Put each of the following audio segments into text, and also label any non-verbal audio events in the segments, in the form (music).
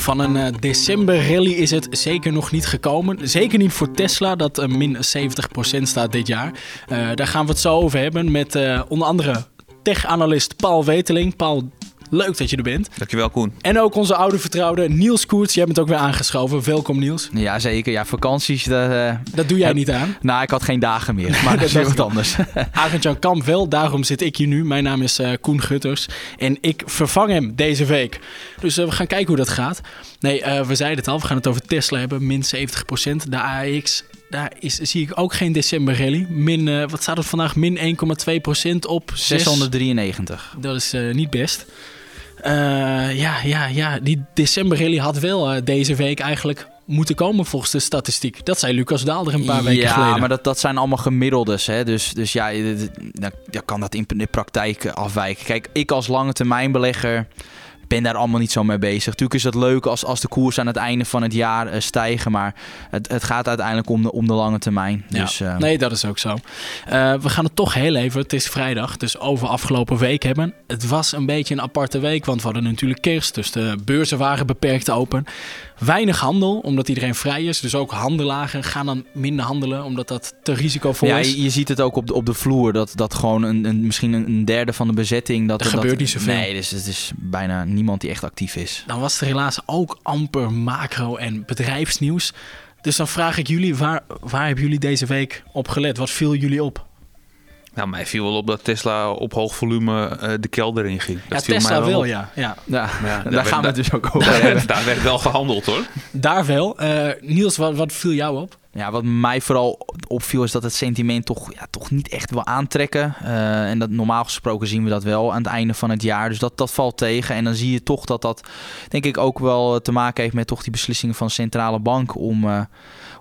Van een uh, december rally is het zeker nog niet gekomen. Zeker niet voor Tesla, dat uh, min 70% staat dit jaar. Uh, daar gaan we het zo over hebben met onder andere tech-analyst Paul Weteling. Paul, leuk dat je er bent. Dankjewel, Koen. En ook onze oude vertrouwde Niels Koerts. Jij bent ook weer aangeschoven. Welkom, Niels. Ja, zeker. Ja, vakanties. Dat, dat doe jij heb... niet aan. Nou, ik had geen dagen meer. (laughs) Maar dat is weer wat anders. (laughs) Arend-Jan Kamp wel. Daarom zit ik hier nu. Mijn naam is uh, Koen Gutters. En ik vervang hem deze week. Dus uh, we gaan kijken hoe dat gaat. Nee, uh, we zeiden het al. We gaan het over Tesla hebben. Min 70%. De AX daar is, zie ik ook geen december rally. Min, uh, wat staat er vandaag? Min 1,2% op 693. Dat is uh, niet best. Uh, ja, ja, ja, die december rally had wel deze week eigenlijk moeten komen volgens de statistiek. Dat zei Lucas Daalder een paar weken ja, geleden. Ja, maar dat, dat zijn allemaal gemiddeldes. Hè? Dus, dus ja, dan kan dat in de praktijk afwijken. Kijk, ik als lange termijn belegger ben daar allemaal niet zo mee bezig. Natuurlijk is het leuk als, als de koers aan het einde van het jaar uh, stijgen. Maar het, het gaat uiteindelijk om de, om de lange termijn. Ja. Dus, uh... Nee, dat is ook zo. Uh, we gaan het toch heel even, het is vrijdag, dus over afgelopen week hebben. Het was een beetje een aparte week, want we hadden natuurlijk kerst. Dus de beurzen waren beperkt open. Weinig handel, omdat iedereen vrij is. Dus ook handelaren gaan dan minder handelen, omdat dat te risicovol ja, is. Je, je ziet het ook op de, op de vloer, dat, dat gewoon een, een, misschien een derde van de bezetting... Dat, er gebeurt dat, niet zoveel. Nee, dus het is bijna niemand die echt actief is. Dan was er helaas ook amper macro- en bedrijfsnieuws. Dus dan vraag ik jullie, waar, waar hebben jullie deze week op gelet? Wat viel jullie op? Nou, mij viel wel op dat Tesla op hoog volume uh, de kelder in ging. Dat ja, Tesla wel, wel, ja. ja. ja, ja (laughs) daar, daar gaan we het dus ook (laughs) over daar, hebben. Daar werd wel gehandeld, hoor. Daar wel. Uh, Niels, wat, wat viel jou op? Ja, wat mij vooral opviel is dat het sentiment toch, ja, toch niet echt wil aantrekken. Uh, en dat normaal gesproken zien we dat wel aan het einde van het jaar. Dus dat, dat valt tegen. En dan zie je toch dat dat denk ik ook wel te maken heeft met toch die beslissingen van de centrale bank om, uh,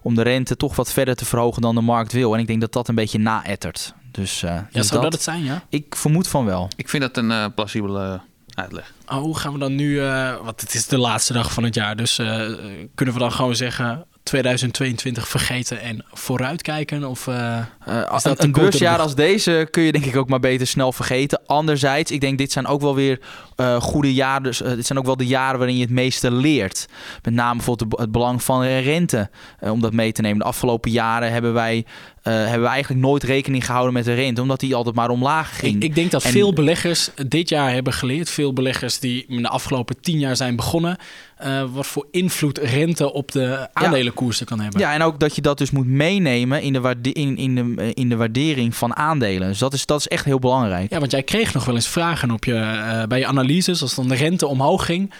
om de rente toch wat verder te verhogen dan de markt wil. En ik denk dat dat een beetje naettert. Dus, uh, ja, dus zou dat, dat, het zijn, ja? Ik vermoed van wel. Ik vind dat een uh, plausibele uitleg. Oh, hoe gaan we dan nu, uh, want het is de laatste dag van het jaar, dus kunnen we dan gewoon zeggen 2022 vergeten en vooruitkijken? Of uh, uh, is dat een, een beursjaar als deze kun je denk ik ook maar beter snel vergeten. Anderzijds, ik denk dit zijn ook wel weer uh, goede jaren. Dus, dit zijn ook wel de jaren waarin je het meeste leert. Met name bijvoorbeeld het belang van rente. om dat mee te nemen. De afgelopen jaren hebben wij hebben we eigenlijk nooit rekening gehouden met de rente, omdat die altijd maar omlaag ging. Ik, ik denk dat en... veel beleggers dit jaar hebben geleerd, veel beleggers die in de afgelopen tien jaar zijn begonnen, uh, wat voor invloed rente op de aandelenkoersen ja. kan hebben. Ja, en ook dat je dat dus moet meenemen in de, waarde in, in, de, in de waardering van aandelen. Dus dat is, dat is echt heel belangrijk. Ja, want jij kreeg nog wel eens vragen op je, uh, bij je analyses, als dan de rente omhoog ging,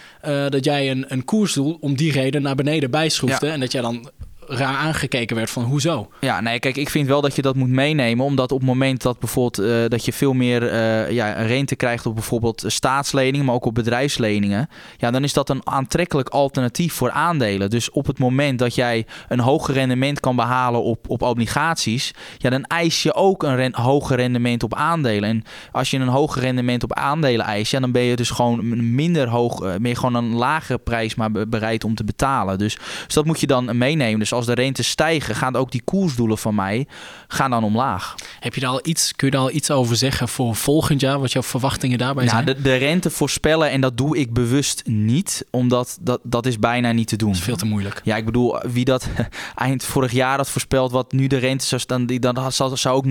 dat jij een, een koersdoel om die reden naar beneden bijschroefde ja. en dat jij dan raar aangekeken werd van hoezo. Ja, nee, kijk, ik vind wel dat je dat moet meenemen. Omdat op het moment dat bijvoorbeeld uh, dat je veel meer uh, ja, rente krijgt op bijvoorbeeld staatsleningen, maar ook op bedrijfsleningen. Ja, dan is dat een aantrekkelijk alternatief voor aandelen. Dus op het moment dat jij een hoger rendement kan behalen op, op obligaties, ja, dan eis je ook een hoger rendement op aandelen. En als je een hoger rendement op aandelen eist, ja, dan ben je dus gewoon minder hoog, ben je gewoon een lagere prijs maar bereid om te betalen. Dus, dus dat moet je dan meenemen. Dus als de rente stijgen, gaan ook die koersdoelen van mij gaan dan omlaag. Heb je daar al iets, kun je daar al iets over zeggen voor volgend jaar? Wat jouw verwachtingen daarbij nou, zijn? De, de rente voorspellen, en dat doe ik bewust niet, omdat dat, dat is bijna niet te doen. Dat is veel te moeilijk. Ja, ik bedoel, wie dat (laughs) eind vorig jaar had voorspeld, wat nu de rente zou staan, dan zou, zou ook 99%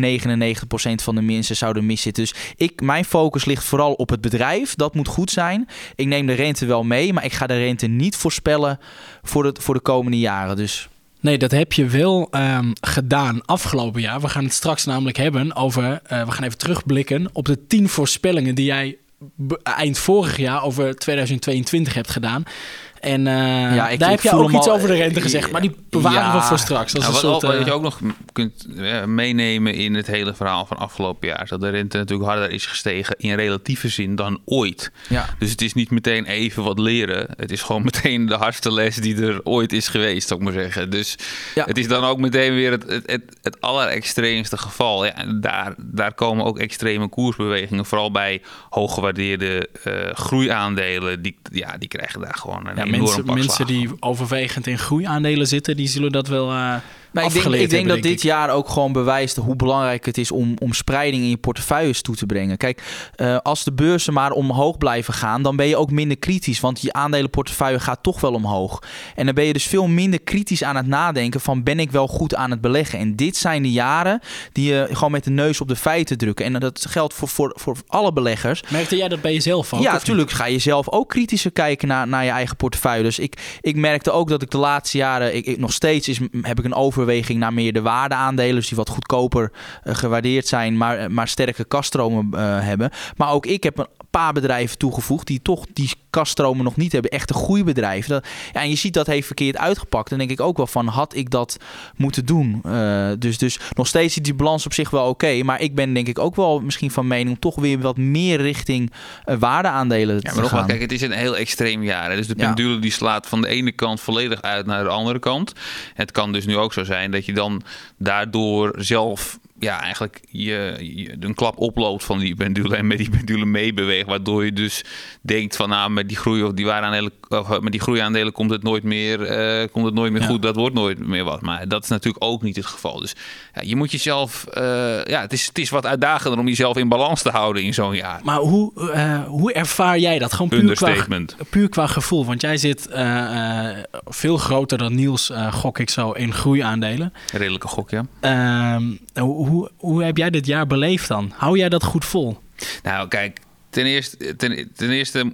van de mensen zouden miszitten. Dus ik, mijn focus ligt vooral op het bedrijf. Dat moet goed zijn. Ik neem de rente wel mee, maar ik ga de rente niet voorspellen voor, het, voor de komende jaren. Dus Nee, dat heb je wel um, gedaan afgelopen jaar. We gaan het straks namelijk hebben over. Uh, we gaan even terugblikken op de tien voorspellingen die jij eind vorig jaar over 2022 hebt gedaan. En eh, Ja, ik- daar ik heb je ook iets al- over de rente eh, gezegd, maar die bewaren ja. we voor straks. Dat is Ja, een wat, soort, wat eh, je ook nog kunt eh, meenemen in het hele verhaal van afgelopen jaar... dat de rente natuurlijk harder is gestegen in relatieve zin dan ooit. Ja. Dus het is niet meteen even wat leren. Het is gewoon (laughs) meteen de hardste les die er ooit is geweest, zou ik maar zeggen. Dus Ja. het is dan ook meteen weer het, het, het, het allerextreemste geval. Ja, daar, daar komen ook extreme koersbewegingen. Vooral bij hooggewaardeerde eh groeiaandelen. Die, ja, die krijgen daar gewoon een ja, enorm mensen, pak mensen die overwegend in groeiaandelen zitten, die zullen dat wel eh Nou, ik denk, ik denk dat dit jaar ook gewoon bewijst hoe belangrijk het is om, om spreiding in je portefeuilles toe te brengen. Kijk, eh, als de beurzen maar omhoog blijven gaan, dan ben je ook minder kritisch. Want je aandelenportefeuille gaat toch wel omhoog. En dan ben je dus veel minder kritisch aan het nadenken van ben ik wel goed aan het beleggen. En dit zijn de jaren die je gewoon met de neus op de feiten drukken. En dat geldt voor, voor, voor alle beleggers. Merkte jij dat bij jezelf ook? ja, natuurlijk ga je zelf ook kritischer kijken naar, naar je eigen portefeuille. Dus ik, ik merkte ook dat ik de laatste jaren, ik, ik- nog steeds is, heb ik een naar meer de waardeaandelen. Dus die wat goedkoper eh, gewaardeerd zijn, maar, maar sterke kaststromen eh, hebben. Maar ook ik heb een paar bedrijven toegevoegd die toch die kaststromen nog niet hebben. Echte groeibedrijven. Dat, ja, en je ziet dat heeft verkeerd uitgepakt. Dan denk ik ook wel van, had ik dat moeten doen? Eh, dus, dus nog steeds is die balans op zich wel oké. maar ik ben denk ik ook wel misschien van mening om toch weer wat meer richting eh, waardeaandelen Ja, te maar nogmaals, gaan. kijk, het is een heel extreem jaar. hè. Dus de Ja. pendule die slaat van de ene kant volledig uit naar de andere kant. Het kan dus nu ook zo zijn dat je dan daardoor zelf ja, eigenlijk je, je een klap oploopt van die pendule en met die pendule meebeweegt. Waardoor je dus denkt van nou, met die groei of die waardeaandelen, of eh, met die groeiaandelen komt het nooit meer, eh, komt het nooit meer Ja. goed. Dat wordt nooit meer wat. Maar dat is natuurlijk ook niet het geval. Dus ja, je moet jezelf, eh, ja, het is, het is wat uitdagender om jezelf in balans te houden in zo'n jaar. Maar hoe, hoe ervaar jij dat? Gewoon puur qua, puur qua gevoel. Want jij zit veel groter dan Niels, gok ik zo, in groeiaandelen. Redelijke gok, ja. Ehm, hoe, hoe, hoe heb jij dit jaar beleefd dan? Hou jij dat goed vol? Nou, kijk, ten eerste, ten, ten eerste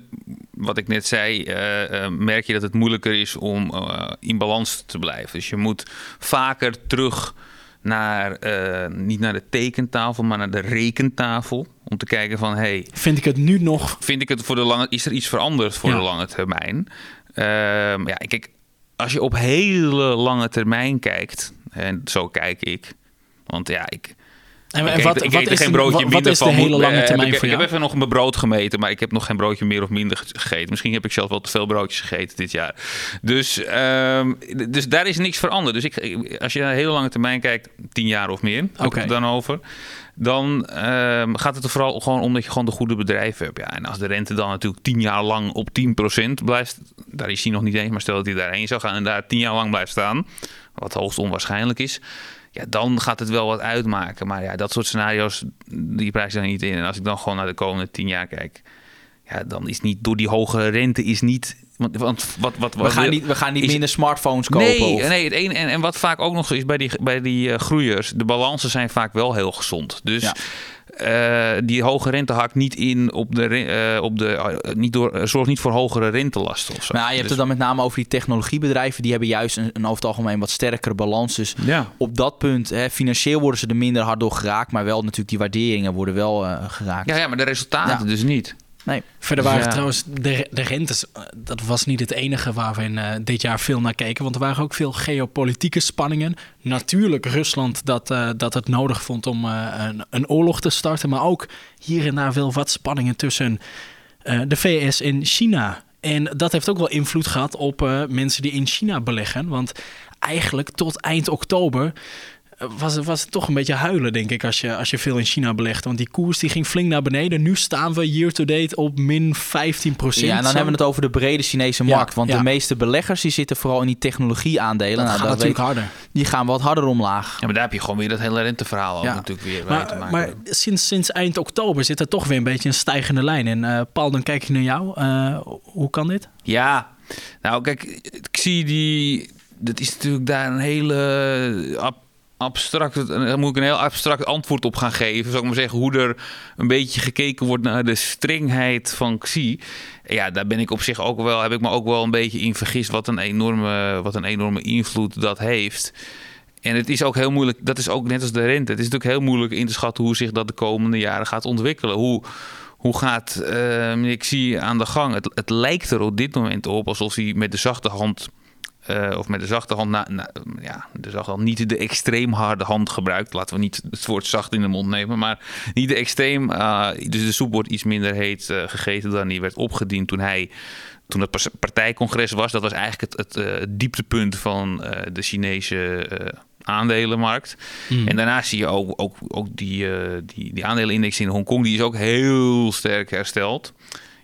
wat ik net zei, eh, eh, merk je dat het moeilijker is om eh, in balans te blijven. Dus je moet vaker terug naar, niet naar de tekentafel, maar naar de rekentafel. Om te kijken van, hey, Vind ik het nu nog... vind ik het voor de lange, is er iets veranderd voor Ja. de lange termijn? Ehm, ja, kijk, als je op hele lange termijn kijkt, en zo kijk ik, want ja, ik, En, ik en eet- wat, ik wat eet er is, geen de- broodje wat, minder is de van. hele Moet- lange eh, termijn ik, voor Ik jou? heb even nog mijn brood gemeten, maar ik heb nog geen broodje meer of minder ge- gegeten. Misschien heb ik zelf wel te veel broodjes gegeten dit jaar. Dus, ehm, dus daar is niks veranderd. Dus ik, als je naar een hele lange termijn kijkt, tien jaar of meer, heb dan over. Dan ehm, gaat het er vooral gewoon om dat je gewoon de goede bedrijven hebt. Ja, en als de rente dan natuurlijk tien jaar lang op 10% blijft, daar is hij nog niet eens, maar stel dat hij daarheen zou gaan en daar tien jaar lang blijft staan, wat hoogst onwaarschijnlijk is, ja, dan gaat het wel wat uitmaken. Maar ja, dat soort scenario's, die prijs ik daar niet in. En als ik dan gewoon naar de komende tien jaar kijk, ja, dan is niet door die hogere rente is niet. Want, want wat, wat, we, gaan niet, we gaan niet is- minder smartphones kopen. Nee, of- nee het ene, en, en wat vaak ook nog zo is bij die, bij die eh, groeiers, de balansen zijn vaak wel heel gezond. Dus Ja. eh, die hoge rente hakt niet in op de, eh, op de niet door, zorgt niet voor hogere rentelasten of zo. Ja, je hebt Dus- het dan met name over die technologiebedrijven. Die hebben juist een, een over het algemeen wat sterkere balans. Dus ja. op dat punt, hè, financieel worden ze er minder hard door geraakt. Maar wel natuurlijk die waarderingen worden wel geraakt. Ja, ja, maar de resultaten Ja. dus niet. Nee. Verder waren Ja. trouwens de, de rentes, eh, dat was niet het enige waar we in, eh, dit jaar veel naar keken. Want er waren ook veel geopolitieke spanningen. Natuurlijk Rusland dat, eh, dat het nodig vond om eh, een, een oorlog te starten. Maar ook hier en daar wel wat spanningen tussen eh, de VS en China. En dat heeft ook wel invloed gehad op eh, mensen die in China beleggen. Want eigenlijk tot eind oktober was het, was het toch een beetje huilen, denk ik, als je, als je veel in China belegt. Want die koers die ging flink naar beneden. Nu staan we year to date op min 15 procent. Ja, en dan hebben we het over de brede Chinese Ja, markt. want ja. de meeste beleggers die zitten vooral in die technologieaandelen. Dat Nou, gaat dat natuurlijk weet- harder. die gaan wat harder omlaag. Ja, maar daar heb je gewoon weer dat hele renteverhaal ook Ja. natuurlijk weer bij te Maar, maken. maar sinds, sinds eind oktober zit er toch weer een beetje een stijgende lijn. En eh, Paul, dan kijk ik naar jou. Eh, hoe kan dit? Ja, nou kijk, ik zie die. Dat is natuurlijk daar een hele ab- abstract. Daar moet ik een heel abstract antwoord op gaan geven. Zou ik maar zeggen, hoe er een beetje gekeken wordt naar de strengheid van Xi. Ja, daar ben ik op zich ook wel. Heb ik me ook wel een beetje in vergist wat een enorme, wat een enorme invloed dat heeft. En het is ook heel moeilijk, dat is ook net als de rente. Het is natuurlijk heel moeilijk in te schatten hoe zich dat de komende jaren gaat ontwikkelen. Hoe, hoe gaat uh, ik zie aan de gang? Het, het lijkt er op dit moment op alsof hij met de zachte hand uh, of met de zachte hand, na, na, ja, de zachte hand, niet de extreem harde hand gebruikt. Laten we niet het woord zacht in de mond nemen, maar niet de extreem. Uh, dus de soep wordt iets minder heet uh, gegeten dan die werd opgediend toen hij. Toen het partijcongres was, dat was eigenlijk het, het dieptepunt van de Chinese aandelenmarkt. Mm. En daarna zie je ook, ook, ook die, die, die aandelenindex in Hongkong, die is ook heel sterk hersteld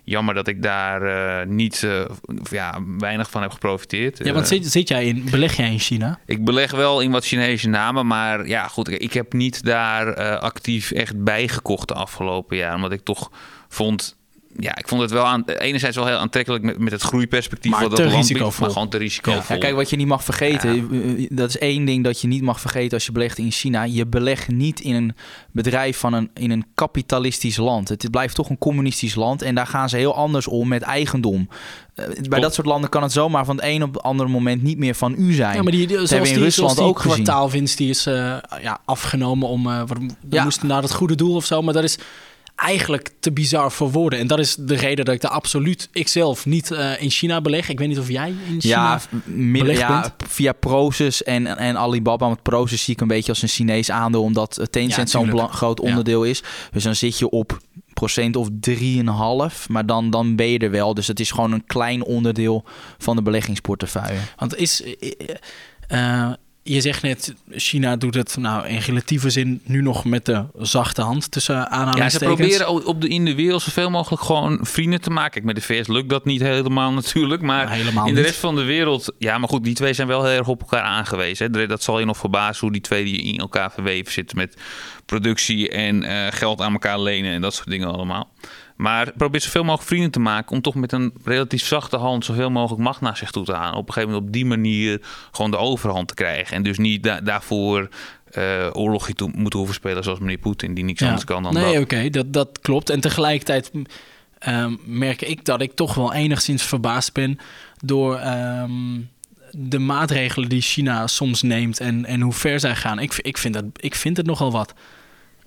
jammer dat ik daar uh, niet, uh, ja, weinig van heb geprofiteerd. Ja, want zit, zit jij in, beleg jij in China? Ik beleg wel in wat Chinese namen, maar ja, goed, ik heb niet daar actief echt bijgekocht de afgelopen jaar, omdat ik toch vond ja, ik vond het wel aan, enerzijds wel heel aantrekkelijk met, met het groeiperspectief. Maar te dat risicovol. maar gewoon te risicovol. Ja, kijk, wat je niet mag vergeten, ja. dat is één ding dat je niet mag vergeten als je belegt in China. Je belegt niet in een bedrijf van een, in een kapitalistisch land. Het blijft toch een communistisch land en daar gaan ze heel anders om met eigendom. Uh, bij dat soort landen kan het zomaar van het een op het andere moment niet meer van u zijn. Ja, maar die, die zoals in die, Rusland die ook kwartaalwinst die is uh, ja, afgenomen om, uh, we ja. moesten naar het goede doel of zo, maar dat is eigenlijk te bizar voor woorden. En dat is de reden dat ik daar absoluut ikzelf niet uh, in China beleg. Ik weet niet of jij in China ja, midden, ja, via Proces en, en Alibaba. Want Proces zie ik een beetje als een Chinees aandeel, omdat Tencent ja, zo'n groot onderdeel ja. is. Dus dan zit je op procent of 3,5. Maar dan, dan ben je er wel. Dus het is gewoon een klein onderdeel van de beleggingsportefeuille. Want is... Uh, je zegt net, China doet het nou in relatieve zin nu nog met de zachte hand tussen aanhalingstekens. Ja, ze proberen op de, in de wereld zoveel mogelijk gewoon vrienden te maken. Kijk, met de VS lukt dat niet helemaal (laughs) natuurlijk, maar helemaal in de niet. rest van de wereld... Ja, maar goed, die twee zijn wel heel erg op elkaar aangewezen. Hè. Dat zal je nog verbazen hoe die twee die in elkaar verweven zitten met productie en uh, geld aan elkaar lenen en dat soort dingen allemaal. Maar probeer zoveel mogelijk vrienden te maken om toch met een relatief zachte hand zoveel mogelijk macht naar zich toe te halen. Op een gegeven moment op die manier gewoon de overhand te krijgen. En dus niet da daarvoor uh, oorlogje toe moeten hoeven spelen zoals meneer Poetin, die niks ja. anders kan dan nee, dat. Nee, oké, dat, dat klopt. En tegelijkertijd um, merk ik dat ik toch wel enigszins verbaasd ben door... Um, de maatregelen die China soms neemt en, en hoe ver zij gaan. Ik, ik, vind dat, ik vind het nogal wat.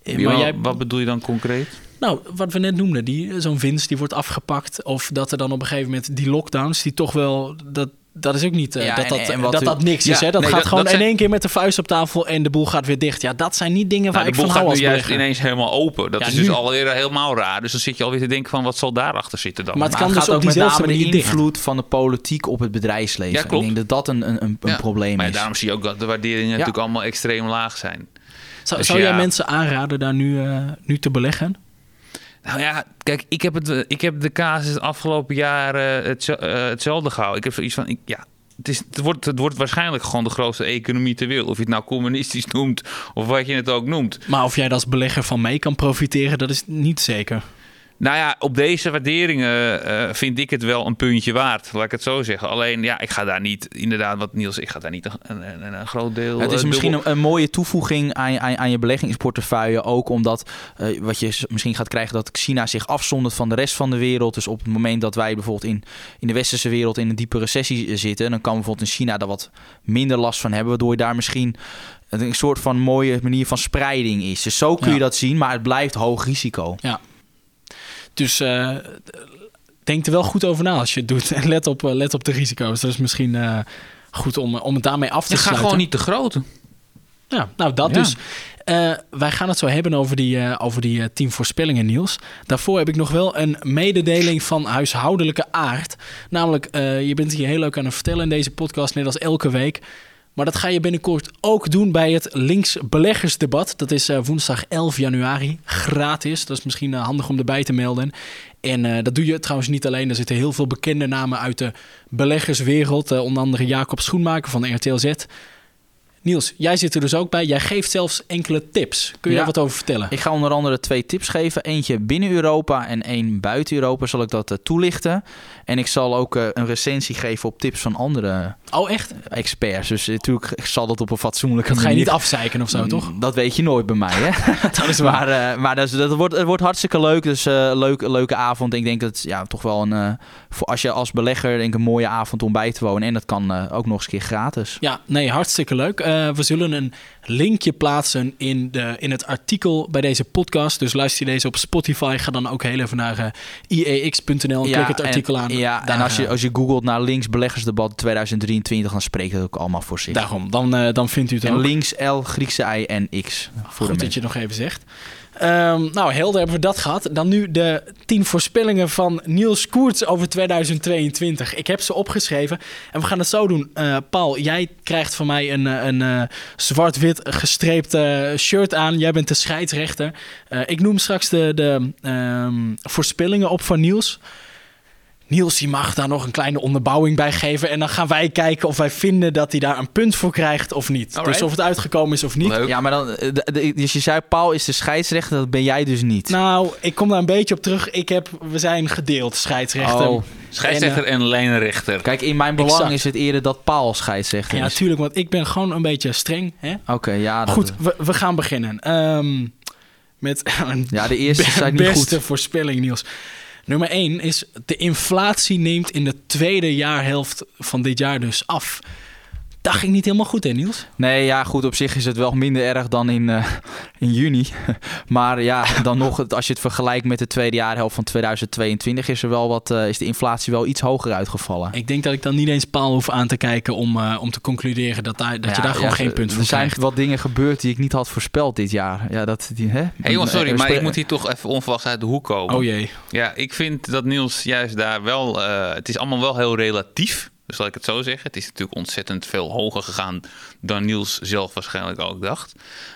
Maar jij... Wat bedoel je dan concreet? Nou, wat we net noemden, die, zo'n winst die wordt afgepakt. Of dat er dan op een gegeven moment die lockdowns, die toch wel. Dat, dat is ook niet uh, ja, dat, dat, en, dat, dat niks ja, is. Hè? Dat nee, gaat dat, gewoon dat in één keer met de vuist op tafel en de boel gaat weer dicht. Ja, dat zijn niet dingen waar nou, ik van hou als De boel gaat nu juist ineens helemaal open. Dat ja, is nu. dus alweer helemaal raar. Dus dan zit je alweer te denken van wat zal daarachter zitten dan. Maar het, kan maar het dus gaat ook met name de invloed dicht. van de politiek op het bedrijfsleven. Ja, klopt. Ik denk dat dat een, een, een probleem maar is. daarom zie je ook dat de waarderingen natuurlijk allemaal extreem laag zijn. Zou, dus zou jij mensen aanraden daar nu, uh, nu te beleggen? Nou ja, kijk, ik heb, het, ik heb de casus het afgelopen jaar het, uh, hetzelfde gehouden. Ik heb zoiets van, ik, ja, het, is, het, wordt, het wordt waarschijnlijk gewoon de grootste economie ter wereld. Of je het nou communistisch noemt of wat je het ook noemt. Maar of jij als belegger van mee kan profiteren, dat is niet zeker. Nou ja, op deze waarderingen uh, vind ik het wel een puntje waard, laat ik het zo zeggen. Alleen, ja, ik ga daar niet, inderdaad, wat Niels, ik ga daar niet een, een, een groot deel. Het is uh, misschien een, een, mooie toevoeging aan, aan, aan, je beleggingsportefeuille. Ook omdat uh, wat je misschien gaat krijgen, dat China zich afzondert van de rest van de wereld. Dus op het moment dat wij bijvoorbeeld in, in de westerse wereld in een diepe recessie zitten, dan kan bijvoorbeeld in China daar wat minder last van hebben. Waardoor je daar misschien een soort van mooie manier van spreiding is. Dus zo kun ja. je dat zien, maar het blijft hoog risico. Ja. Dus uh, denk er wel goed over na als je het doet. En (laughs) let op, uh, let op de risico's. Dat is misschien uh, goed om, om het daarmee af te je sluiten. Ga gewoon niet te groot. Ja, nou dat ja. dus. wij gaan het zo hebben over die, over die tien voorspellingen, Niels. Daarvoor heb ik nog wel een mededeling van huishoudelijke aard. Namelijk, je bent hier heel leuk aan het vertellen in deze podcast, net als elke week. Maar dat ga je binnenkort ook doen bij het Links Beleggersdebat. Dat is uh, woensdag 11 januari, gratis. Dat is misschien uh, handig om erbij te melden. En uh, dat doe je trouwens niet alleen. Er zitten heel veel bekende namen uit de beleggerswereld. onder andere Jacob Schoenmaker van de RTL Z. Niels, jij zit er dus ook bij. Jij geeft zelfs enkele tips. Kun je ja, daar wat over vertellen? Ik ga onder andere twee tips geven. Eentje binnen Europa en één buiten Europa zal ik dat uh, toelichten. En ik zal ook uh, een recensie geven op tips van andere oh, echt? experts. Dus natuurlijk zal dat op een fatsoenlijke dat manier... ga je niet afzeiken of zo, toch? Dat weet je nooit bij mij, hè? (laughs) dat is waar. Maar, maar dat, dat, wordt, het wordt hartstikke leuk. Dus leuk, leuke avond. Ik denk dat ja, toch wel een... voor als je als belegger denk een mooie avond om bij te wonen. En dat kan ook nog eens een keer gratis. Ja, nee, hartstikke leuk. Eh, we zullen een linkje plaatsen in, de, in het artikel bij deze podcast. Dus luister je deze op Spotify, ga dan ook heel even naar uh, iex.nl en klik het artikel en, aan. Ja, Daar, en als je, eh, als je googelt naar links beleggersdebat 2023, dan spreekt het ook allemaal voor zich. Daarom, dan, dan vindt u het en ook. links L, Griekse I en X. Voor Goed dat je nog even zegt. Ehm, nou, helder hebben we dat gehad. Dan nu de tien voorspellingen van Niels Koerts over 2022. Ik heb ze opgeschreven en we gaan het zo doen. Eh, Paul, jij krijgt van mij een, eh, een, eh, zwart-wit gestreept shirt aan. Jij bent de scheidsrechter. Ik noem straks de, de ehm, voorspellingen op van Niels. Niels die mag daar nog een kleine onderbouwing bij geven. En dan gaan wij kijken of wij vinden dat hij daar een punt voor krijgt of niet. Alright. Dus of het uitgekomen is of niet. Leuk. Ja, maar dan, eh, dus je zei Paul is de scheidsrechter, dat ben jij dus niet. Nou, ik kom daar een beetje op terug. Ik heb, we zijn gedeeld, scheidsrechter. Oh. Scheidsrechter en, lijnrechter. Kijk, in mijn belang Exact. is het eerder dat Paul scheidsrechter Ja, is. natuurlijk, want ik ben gewoon een beetje streng. Hè? Oké, ja. Dat, Goed, we, we gaan beginnen. Ehm, met een Ja, de (laughs) eerste be- zijn niet beste goed. voorspelling, Niels. Nummer 1 is de inflatie neemt in de tweede jaarhelft van dit jaar dus af. Dat ging niet helemaal goed, hè, Niels? Nee, ja, goed, op zich is het wel minder erg dan in, eh, in juni. (laughs) maar ja, dan nog, het- als je het vergelijkt met de tweede jaarhelft van 2022, is, er wel wat, eh, is de inflatie wel iets hoger uitgevallen. Ik denk dat ik dan niet eens Paal hoef aan te kijken om, eh, om te concluderen dat, daar, dat je daar gewoon ja, geen punt voor Er zijn wat dingen gebeurd die ik niet had voorspeld dit jaar. Ja, dat, die, hè? Hey jongens, sorry, maar ik moet hier toch even onverwachts uit de hoek komen. Oh jee. Ja, ik vind dat Niels juist daar wel... eh, het is allemaal wel heel relatief. Dus laat ik het zo zeggen. Het is natuurlijk ontzettend veel hoger gegaan dan Niels zelf waarschijnlijk ook dacht.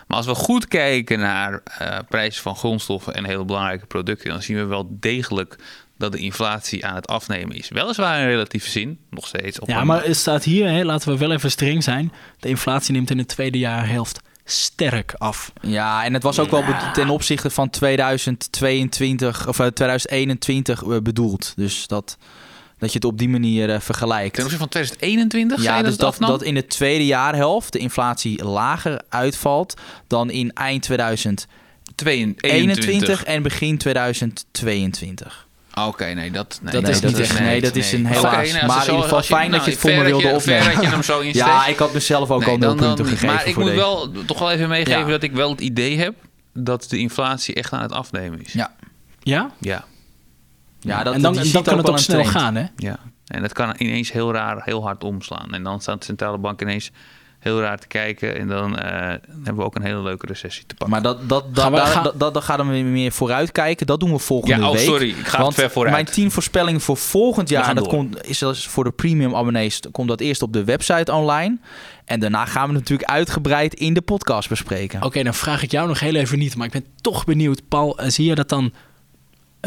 Maar als we goed kijken naar eh, prijzen van grondstoffen en hele belangrijke producten... dan zien we wel degelijk dat de inflatie aan het afnemen is. Weliswaar in relatieve zin, nog steeds. Op Ja, maar het staat hier, hè, laten we wel even streng zijn. De inflatie neemt in de tweede jaarhelft sterk af. Ja, en het was ook wel be- ten opzichte van 2022 of eh, 2021 eh, bedoeld. Dus dat, dat je het op die manier eh, vergelijkt. Ten opzichte van 2021, zei Ja, je dus het dat, dat in de tweede jaarhelft de inflatie lager uitvalt dan in eind 2021 21. en begin 2022. Oké, nee, dat, nee, Dat nee, is niet echt- nee, dat is een helaas. nou, maar in ieder geval fijn dat nou, je het voor me dat wilde opnemen. dat je hem zo (laughs) insteekt. Ja, ik had mezelf ook Nee, al nul punten gegeven Maar ik moet deze. wel toch wel even meegeven Ja. dat ik wel het idee heb dat de inflatie echt aan het afnemen is. Ja. Ja? Ja. Ja, dat, en dan, dan kan ook het ook snel trend. gaan, hè? ja. En dat kan ineens heel raar, heel hard omslaan. En dan staat de centrale bank ineens heel raar te kijken. En dan eh, hebben we ook een hele leuke recessie te pakken. Maar dat, dat, dat, Gaan we- daar, gaan- dat, dat, dat gaan we meer vooruit kijken. Dat doen we volgende ja, oh week. sorry, ik ga Want het ver vooruit. mijn tien voorspellingen voor volgend jaar, gaan dat door. komt, is dus voor de premium abonnees, komt dat eerst op de website online. En daarna gaan we natuurlijk uitgebreid in de podcast bespreken. Oké, dan vraag ik jou nog heel even niet. Maar ik ben toch benieuwd. Paul, eh, zie je dat dan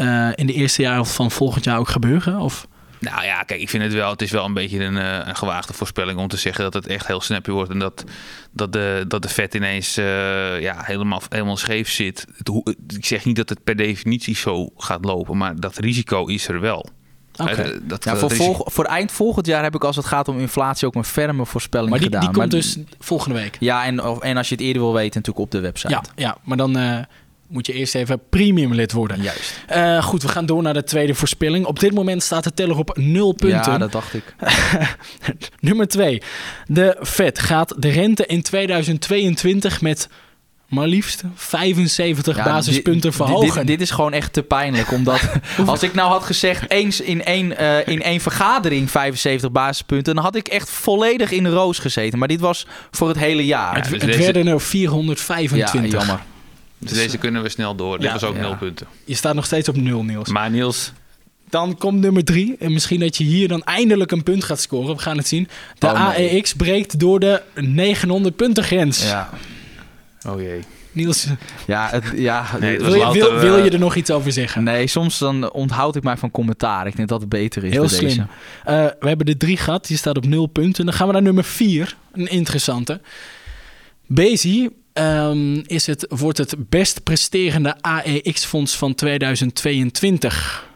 eh, in de eerste jaar van volgend jaar ook gebeuren? Of? Nou ja, kijk, ik vind het wel. Het is wel een beetje een, eh, een gewaagde voorspelling om te zeggen dat het echt heel snappy wordt. En dat, dat, de, dat de vet ineens eh, ja, helemaal, helemaal scheef zit. Het, hoe- ik zeg niet dat het per definitie zo gaat lopen, maar dat risico is er wel. Oké. Dat, Ja, dat voor, volg- voor eind volgend jaar heb ik als het gaat om inflatie ook een ferme voorspelling Maar die, gedaan. die komt dus volgende week. Ja, en, of- en als je het eerder wil weten, natuurlijk op de website. Ja, ja, maar dan eh, moet je eerst even premium lid worden. Juist. Eh, goed, we gaan door naar de tweede voorspelling. Op dit moment staat de teller op 0 punten. Ja, dat dacht ik. (laughs) Nummer 2. De Fed gaat de rente in 2022 met maar liefst 75 Ja, basispunten dit- verhogen. Dit, dit is gewoon echt te pijnlijk. Omdat (laughs) als ik nou had gezegd eens in één, eh, in één vergadering 75 basispunten, dan had ik echt volledig in de roos gezeten. Maar dit was voor het hele jaar. het dus het werden er Ja, 425. jammer. Dus deze kunnen we snel door. Dit Ja. was ook Ja. nul punten. Je staat nog steeds op 0, Niels. Maar Niels, Dan komt nummer 3. En misschien dat je hier dan eindelijk een punt gaat scoren. We gaan het zien. De Oh, nee. AEX breekt door de 900 punten grens. Ja, oh jee. Niels, ja, het, ja Nee, het wil was je, wil, eh, je er nog iets over zeggen? nee, soms dan onthoud ik mij van commentaar. Ik denk dat het beter is Heel bij slim. deze. Eh, we hebben de drie gehad. Die staat op 0 punten. Dan gaan we naar nummer 4. Een interessante. Bezi ehm, is het, wordt het best presterende AEX-fonds van 2022.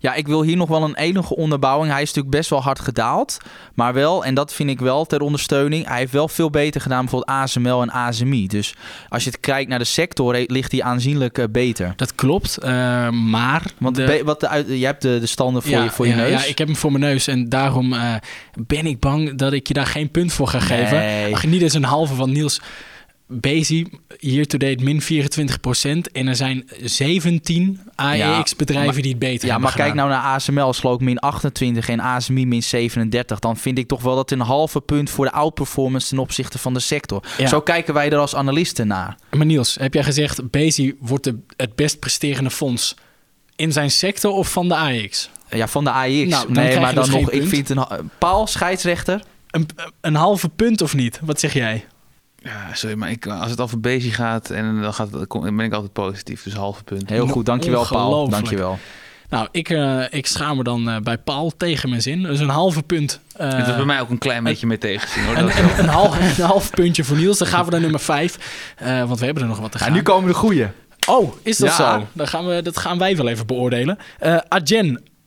Ja, ik wil hier nog wel een enige onderbouwing. Hij is natuurlijk best wel hard gedaald. Maar wel, en dat vind ik wel ter ondersteuning. Hij heeft wel veel beter gedaan bijvoorbeeld ASML en ASMI. Dus als je het kijkt naar de sector, he- ligt hij aanzienlijk eh, beter. Dat klopt, eh, maar... Want de- wat de, je hebt de, de standen voor, je, voor je ja, neus. Ja, ik heb hem voor mijn neus en daarom eh, ben ik bang dat ik je daar geen punt voor ga geven. Nee. Ach, niet eens een halve van Niels. Bezi, year to date min 24%. En er zijn 17 AEX-bedrijven die het beter Ja, hebben maar kijk nou naar ASML, ik min 28 en ASMI min 37. Dan vind ik toch wel dat een halve punt voor de outperformance ten opzichte van de sector. Ja. Zo kijken wij er als analisten naar. Maar Niels, heb jij gezegd... Bezi wordt de, het best presterende fonds in zijn sector of van de AEX? Ja, van de AIX. Nou, nee, maar je dan dus nog, ik vind een Paul, scheidsrechter. Een, een halve punt of niet? Wat zeg jij? Ja, sorry, maar ik, als het over bezig gaat, en dan, gaat, dan ben ik altijd positief. Dus halve punt. Heel goed, dankjewel Paul. Dankjewel. Nou, ik, eh, ik schaam me dan eh, bij Paul tegen mijn zin. Dus een halve punt. eh, het is bij mij ook een klein beetje mee tegenzien hoor. Een, Dat- een, een, half, een half puntje voor Niels. Dan gaan we naar nummer 5. want we hebben er nog wat te gaan. nu komen de goeie. Oh, is dat Ja. zo? Dan gaan we, dat gaan wij wel even beoordelen. Eh eh,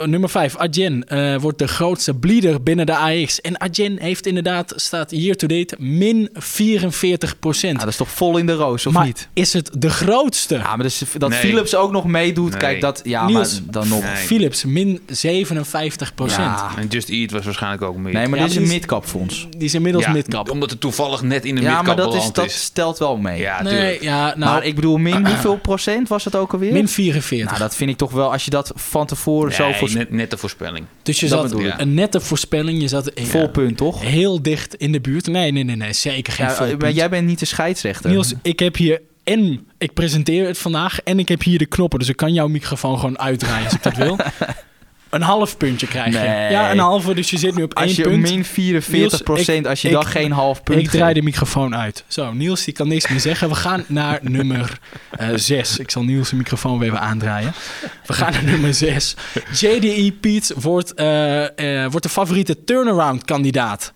nummer 5. Adyen eh, wordt de grootste bleeder binnen de AX. En Adyen heeft inderdaad, staat year to date, min 44 procent. Ja, dat is toch vol in de roos, of maar niet? is het de grootste? Ja, maar dus, dat Nee. Philips ook nog meedoet, Nee. kijk dat... Ja, Niels. maar dan nog... Nee. Philips, min 57 procent. Ja. En Just Eat was waarschijnlijk ook meer. Nee, maar Ja, dit is maar een die is- midcap fonds. Die is inmiddels Ja, midcap. Omdat het toevallig net in de Ja, midcap maar dat, is, beland dat is. stelt wel mee. Ja, nee, ja, nou, maar ik bedoel, min (clears throat) hoeveel procent was het ook alweer? min 44. Nou, dat vind ik toch wel, als je dat van tevoren zo voor net, net de voorspelling. dus je dat zat een nette voorspelling. Je zat ja, vol punt, toch? heel dicht in de buurt. Nee, nee, nee, nee zeker geen Ja, vol maar jij bent niet de scheidsrechter. Niels, ik heb hier en ik presenteer het vandaag en ik heb hier de knoppen. Dus ik kan jouw microfoon gewoon uitdraaien als ik dat wil. (laughs) Een half puntje krijg je. Nee. Ja, een halve. Dus je zit nu op als één je punt. min 44 procent, als je ik- dan geen half punt ik draai geeft. de microfoon uit. Zo, Niels die kan niks meer zeggen. We gaan naar (laughs) nummer 6. ik zal Niels de microfoon weer even aandraaien. We gaan naar nummer 6. JDE Piet wordt, eh, eh, wordt de favoriete turnaround kandidaat.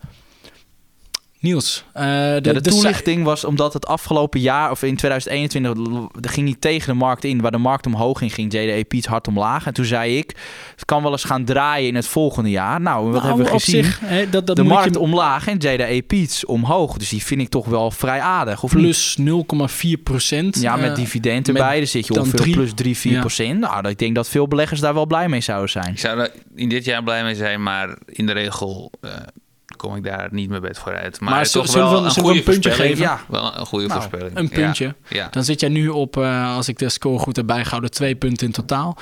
Niels, eh, de, Ja, de, de toelichting was omdat het afgelopen jaar, of in 2021, l- er ging niet tegen de markt in. Waar de markt omhoog ging, ging JDE Piet hard omlaag. En toen zei ik, het kan wel eens gaan draaien in het volgende jaar. Nou, wat Nou, hebben we op gezien? zich, hè, dat, dat de markt je omlaag en JDE Piets omhoog. Dus die vind ik toch wel vrij aardig. Of plus 0,4 procent. Ja, met Eh, dividend erbij. Dan zit je ongeveer op drie- plus 3, 4 ja. procent. Nou, ik denk dat veel beleggers daar wel blij mee zouden zijn. Ik zou er in dit jaar blij mee zijn, maar in de regel eh, kom ik daar niet meer bed vooruit. Maar, Maar toch zullen we- wel een zullen we een puntje voorspelling. geven? Ja. Wel een goede Nou, voorspelling. een puntje. Ja. Dan zit jij nu op, eh, als ik de score goed heb bijgehouden, twee punten in totaal.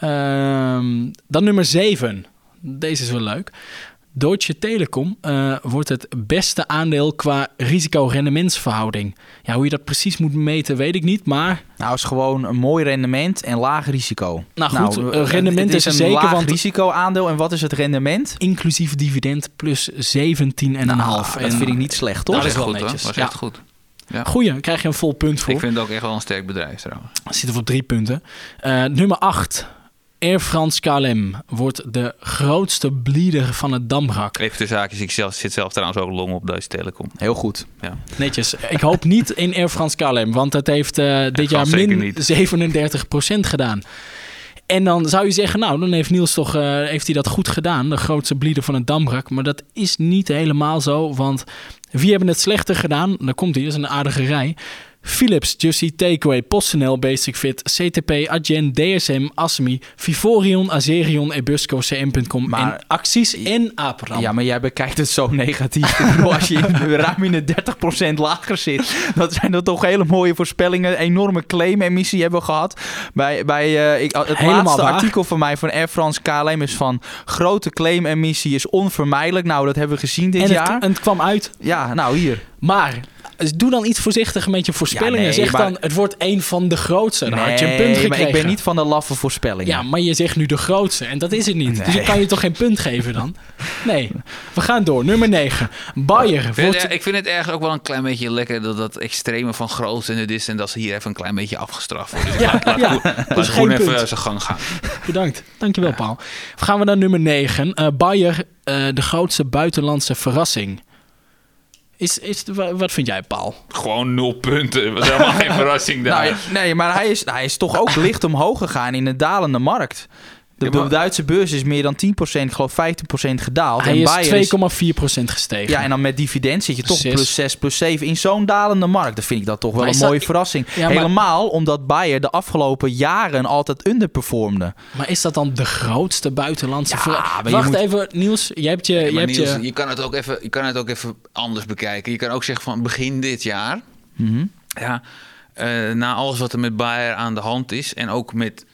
Ehm, dan nummer 7. Deze is wel leuk. Deutsche Telekom eh, wordt het beste aandeel qua risico-rendementsverhouding. Ja, hoe je dat precies moet meten, weet ik niet. Maar Nou, is gewoon een mooi rendement en laag risico. Nou goed, eh, rendement het is een zeker, laag want- risico aandeel. En wat is het rendement? inclusief dividend plus 17,5. Nou, dat vind ik niet slecht, toch? Dat Dat is wel goed hoor. netjes. Dat is Ja. echt goed. Goeie, daar krijg je een vol punt voor. Ik vind het ook echt wel een sterk bedrijf trouwens. Zitten we op drie punten. Eh, nummer 8. Air France KLM wordt de grootste bleeder van het damrak. Even de zaakjes, ik zelf, zit zelf trouwens ook long op Deutsche Telekom. Heel goed. Netjes. Ik hoop niet in Air France KLM, want het heeft eh, dit jaar min niet. 37% gedaan. En dan zou je zeggen, nou, dan heeft Niels toch, eh, heeft hij dat goed gedaan. De grootste bleeder van het damrak. Maar dat is niet helemaal zo, want wie hebben het slechter gedaan? Daar komt hij, dat is een aardige rij. Philips, Eat Takeaway, PostNL, Basic Fit, CTP, Adyen, DSM, Asmi, Vivorion, Azerion, Ebusco, CM.com Maar- en Acties en Aperam. Ja, maar jij bekijkt het zo negatief. Als je in, ruim in de 30% lager zit, dat zijn dat toch hele mooie voorspellingen. Enorme claim-emissie hebben we gehad. Bij, bij, eh, ik, het Helemaal laatste waar. artikel van mij van Air France KLM is van grote claim-emissie is onvermijdelijk. Nou, dat hebben we gezien dit en, jaar. en het kwam uit. Ja, nou hier. Maar dus doe dan iets voorzichtig met je voorspellingen. Ja, nee, zeg maar- dan, het wordt een van de grootste. Dan had je een punt Nee, gekregen. maar ik ben niet van de laffe voorspellingen. Ja, maar je zegt nu de grootste. En dat is het niet. Dus ik kan je toch geen punt geven dan? Nee. We gaan door. Nummer 9. Bayer Ik vind, wordt... het, ik vind het ergens ook wel een klein beetje lekker dat dat extreme van groot en het is en dat ze hier even een klein beetje afgestraft worden. Dus Ja, laat, laat, ja, laat is Groen geen even punt. zijn gang gaan. Bedankt. Dankjewel, Paul. Gaan we naar nummer 9. Eh Bayer, eh, de grootste buitenlandse verrassing. Is, is, wa- wat vind jij, Paul? Gewoon nul punten. Dat was helemaal geen (laughs) verrassing daar. Nou, nee, maar hij is, hij is toch ook licht omhoog gegaan in een dalende markt. De Ja, maar- Duitse beurs is meer dan 10%, ik geloof 15% gedaald. Hij en is Bayer is- 2,4% gestegen. Ja, en dan met dividend zit je toch plus 6, plus 7 in zo'n dalende markt. Dan vind ik dat toch wel Maar een dat- mooie verrassing. Ja, maar- Helemaal omdat Bayer de afgelopen jaren altijd underperformde. Maar is dat dan de grootste buitenlandse Ja, je Wacht moet- even, Niels. Jij hebt je... Ja, maar hebt Niels, je... je, kan het ook even, je kan het ook even anders bekijken. Je kan ook zeggen van begin dit jaar. Mhm. Ja, eh, na alles wat er met Bayer aan de hand is. En ook met.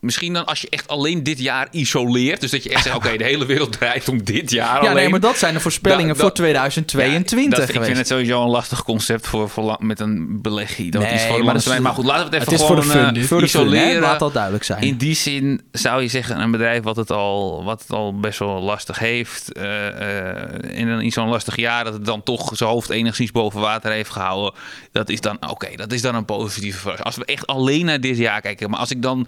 Misschien dan als je echt alleen dit jaar isoleert. Dus dat je echt zegt: (laughs) oké, de hele wereld draait om dit jaar. Ja, alleen. nee, maar dat zijn de voorspellingen Da- da- voor 2022 Ja, dat- ik vind het sowieso een lastig concept voor, met een beleggie. Dat Nee, is voor maar dat is-. Maar goed, laten we het even Het is voor gewoon de fun, eh. Voor de fun, hè? Laat dat duidelijk zijn. In die zin zou je zeggen, een bedrijf wat het al, wat het al best wel lastig heeft. eh, eh, in, een, in zo'n lastig jaar, dat het dan toch zijn hoofd enigszins boven water heeft gehouden. Dat is dan, oké, dat is dan een positieve verrassing. Als we echt alleen naar dit jaar kijken. Maar als ik dan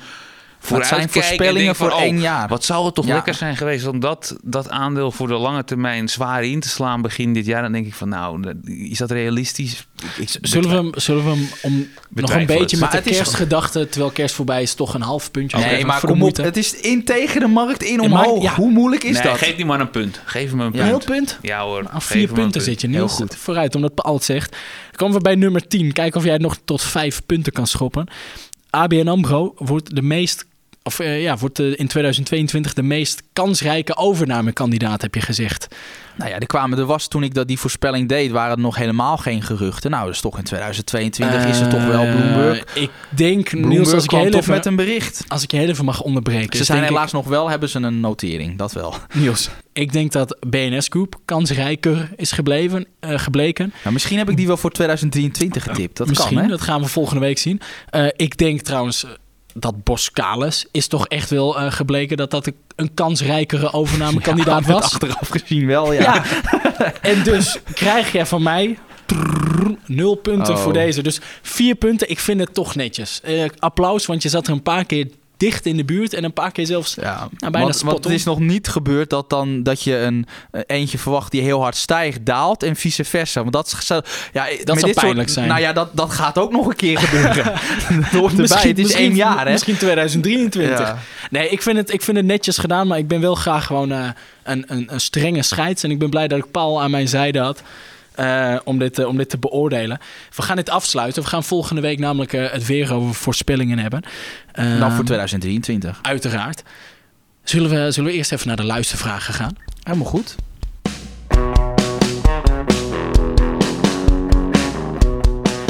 vooruit zijn voorspellingen voor oh, één jaar. Wat zou het toch Ja. lekker zijn geweest om dat, dat aandeel voor de lange termijn zwaar in te slaan begin dit jaar. Dan denk ik van, nou, is dat realistisch? Ik- Zullen we hem, zullen we hem om nog een beetje met Maar de kerstgedachte, terwijl kerst voorbij is, toch een half puntje nee, geven maar kom op. Het is in tegen de markt in Ja, maar- omhoog. ja. Hoe moeilijk is nee, dat? geef die man een punt. Geef hem een Ja. punt. Heel punt? Ja hoor. Aan geef vier punten punt. zit je Heel Niels. goed. Vooruit, omdat Paul het zegt. Dan komen we bij nummer 10. Kijken of jij nog tot vijf punten kan schoppen. ABN AMRO wordt de meest... Of eh, ja, wordt in 2022 de meest kansrijke overnamekandidaat, heb je gezegd. Nou ja, er kwamen, er was toen ik dat die voorspelling deed, waren er nog helemaal geen geruchten. Nou, dus toch in 2022 is het toch wel Eh, Bloomberg. Ik denk, Bloomberg Niels, als ik, heel even, met een bericht. als ik je heel even mag onderbreken. Ze is zijn helaas nog wel, hebben ze een notering, dat wel. (laughs) Niels, ik denk dat BNS Group kansrijker is gebleven, eh, gebleken. Nou, misschien heb ik die wel voor 2023 getipt. Dat Misschien, kan, hè? dat gaan we volgende week zien. Ik denk trouwens dat Boskalis is toch echt wel eh, gebleken dat dat een- kansrijkere overnamekandidaat (laughs) Ja, was. Achteraf gezien wel, ja. Ja. (laughs) en dus krijg je van mij trrr, nul punten Oh. voor deze. Dus vier punten, ik vind het toch netjes. Eh, applaus, want je zat er een paar keer dicht in de buurt en een paar keer zelfs... Ja, bijna want, het is nog niet gebeurd dat, dan, dat je een eh, eentje verwacht die heel hard stijgt, daalt en vice versa. Want dat zou, ja, met zou dit pijnlijk soort, zijn. Nou ja, dat, dat gaat ook nog een keer (laughs) gebeuren. dat erbij. Het is één jaar, hè? Misschien 2023. Ja. Nee, ik vind, het, ik vind het netjes gedaan, maar ik ben wel graag gewoon eh, een, een, een strenge scheids. En ik ben blij dat ik Paul aan mijn zijde had. eh, om, dit, eh, om dit te beoordelen. We gaan dit afsluiten. We gaan volgende week namelijk eh, het weer over voorspellingen hebben. Eh, Nou, voor 2023. Uiteraard. Zullen we, zullen we eerst even naar de luistervragen gaan? Helemaal goed.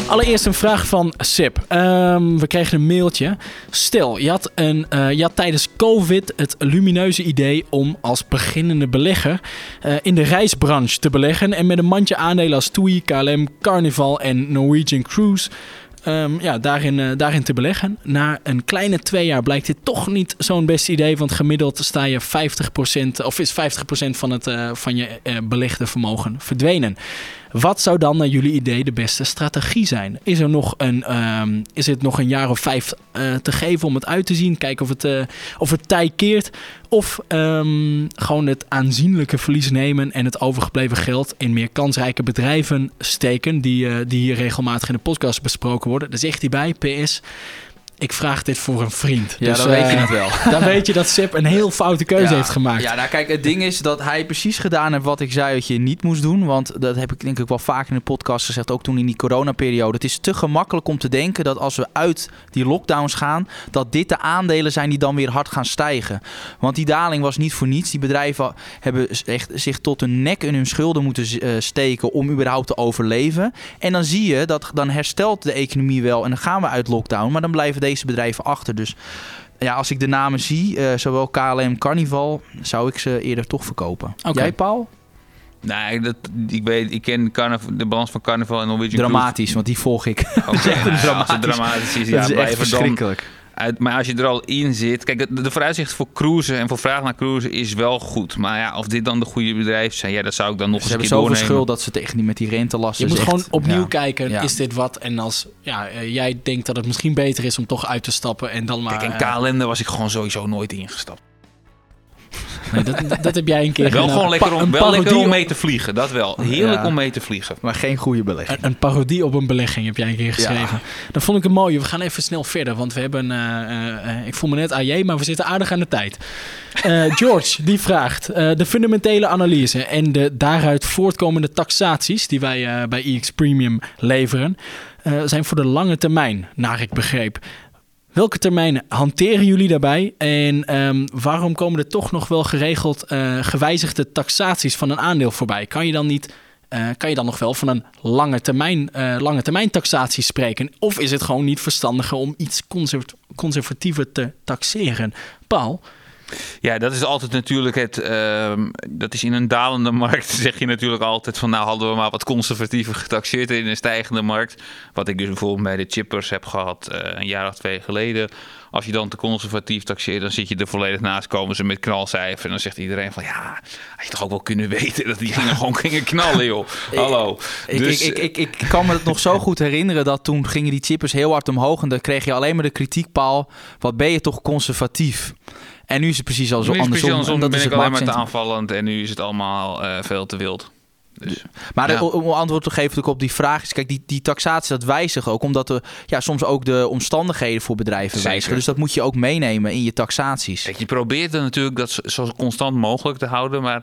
Allereerst een vraag van Sip. Ehm, we kregen een mailtje. Stel, je had, een, je had tijdens COVID het lumineuze idee om als beginnende belegger eh, in de reisbranche te beleggen. En met een mandje aandelen als TUI, KLM, Carnival en Norwegian Cruise. Ehm, ja, daarin, eh, daarin te beleggen. Na een kleine twee jaar blijkt dit toch niet zo'n best idee. Want gemiddeld sta je 50% of is 50% van, het, eh, van je eh, belegde vermogen verdwenen. Wat zou dan naar jullie idee de beste strategie zijn? Is, er nog een, ehm, is het nog een jaar of vijf eh, te geven om het uit te zien? Kijken of het, eh, of het tij keert? Of ehm, gewoon het aanzienlijke verlies nemen en het overgebleven geld in meer kansrijke bedrijven steken, die, eh, die hier regelmatig in de podcast besproken worden? Daar zegt hij bij, PS. Ik vraag dit voor een vriend. Ja, Dus, dan weet je eh, het wel. (laughs) Dan weet je dat Sip een heel foute keuze Ja. heeft gemaakt. Ja, nou kijk, het ding is dat hij precies gedaan heeft wat ik zei dat je niet moest doen. Want dat heb ik denk ik wel vaak in de podcast gezegd, ook toen in die coronaperiode. Het is te gemakkelijk om te denken dat als we uit die lockdowns gaan, dat dit de aandelen zijn die dan weer hard gaan stijgen. Want die daling was niet voor niets. Die bedrijven hebben echt zich tot hun nek in hun schulden moeten eh, steken om überhaupt te overleven. En dan zie je dat dan herstelt de economie wel en dan gaan we uit lockdown. Maar dan blijven deze bedrijven achter. Dus ja, als ik de namen zie, eh, zowel KLM, Carnival, zou ik ze eerder toch verkopen. Oké. Jij, Paul? Nee, dat, ik weet, ik ken Carnival, de balans van Carnival en Norwegian Dramatisch, want die volg ik. (laughs) Ja, als het dramatisch. dramatisch is, dat ja, is echt blijven dan verschrikkelijk. Uit. Maar als je er al in zit, kijk, de, de vooruitzicht voor cruisen en voor vraag naar cruisen is wel goed. Maar ja, of dit dan de goede bedrijven zijn, ja, dat zou ik dan nog Ze eens een hebben keer zoveel doornemen. schuld dat ze tegen die met die rentelasten... Je moet gewoon opnieuw ja. kijken, Ja. is dit wat? En als ja, eh, jij denkt dat het misschien beter is om toch uit te stappen en dan maar... Kijk, in eh, KLM daar was ik gewoon sowieso nooit ingestapt. Nee, dat, dat heb jij een keer Wel gewoon lekker om, een wel lekker om mee te vliegen, dat wel. Heerlijk Ja. om mee te vliegen. Maar geen goede belegging. Een, een parodie op een belegging heb jij een keer geschreven. Dat vond ik een mooie. We gaan even snel verder, want we hebben... eh, eh, eh, ik voel me net AJ, maar we zitten aardig aan de tijd. Eh, (laughs) George, die vraagt... eh, de fundamentele analyse en de daaruit voortkomende taxaties... die wij eh, bij EX Premium leveren... eh, zijn voor de lange termijn, naar ik begreep. Welke termijnen hanteren jullie daarbij? En ehm, waarom komen er toch nog wel geregeld eh, gewijzigde taxaties van een aandeel voorbij? Kan je dan niet eh, kan je dan nog wel van een lange termijn, eh, lange termijn taxatie spreken? Of is het gewoon niet verstandiger om iets conserv- conservatiever te taxeren? Paul, Ja, dat is altijd natuurlijk het. ehm, dat is in een dalende (laughs) markt. Zeg je natuurlijk altijd van. Nou, hadden we maar wat conservatiever getaxeerd in een stijgende markt. Wat ik dus bijvoorbeeld bij de chippers heb gehad eh, een jaar of twee geleden. Als je dan te conservatief taxeert, dan zit je er volledig naast. Komen ze met knalcijfer. En dan zegt iedereen van ja, had je toch ook wel kunnen weten dat die (laughs) gingen gewoon gingen knallen, joh. Hallo. Ik, Dus, ik, ik, ik, ik kan me het nog zo goed herinneren dat toen gingen die chippers heel hard omhoog. En dan kreeg je alleen maar de kritiekpaal. Wat ben je toch conservatief? En nu is het precies al zo andersom. En dat ben is ik alleen maar te aanvallend. En nu is het allemaal eh, veel te wild. Dus, Maar Ja. de- om antwoord te geven op die vraag is... Kijk, die, die taxatie dat wijzigt ook. Omdat er ja, soms ook de omstandigheden voor bedrijven Zeker. wijzigen. Dus dat moet je ook meenemen in je taxaties. Kijk, je probeert er natuurlijk dat zo, constant mogelijk te houden, maar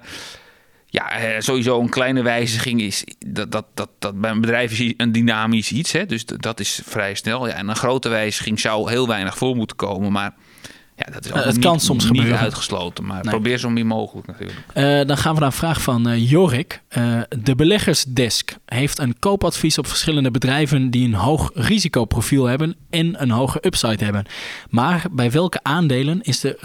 ja, eh, sowieso een kleine wijziging is dat, dat, dat, dat bij een bedrijf is een dynamisch iets, hè? dus dat is vrij snel. Ja, en een grote wijziging zou heel weinig voor moeten komen, maar ja, dat is ook Eh, het niet, kan soms niet gebeuren. uitgesloten. Maar Nee. probeer zo min mogelijk natuurlijk. eh, dan gaan we naar een vraag van eh, Jorik. Eh, de beleggersdesk heeft een koopadvies op verschillende bedrijven die een hoog risicoprofiel hebben en een hoge upside hebben. Maar bij welke aandelen is de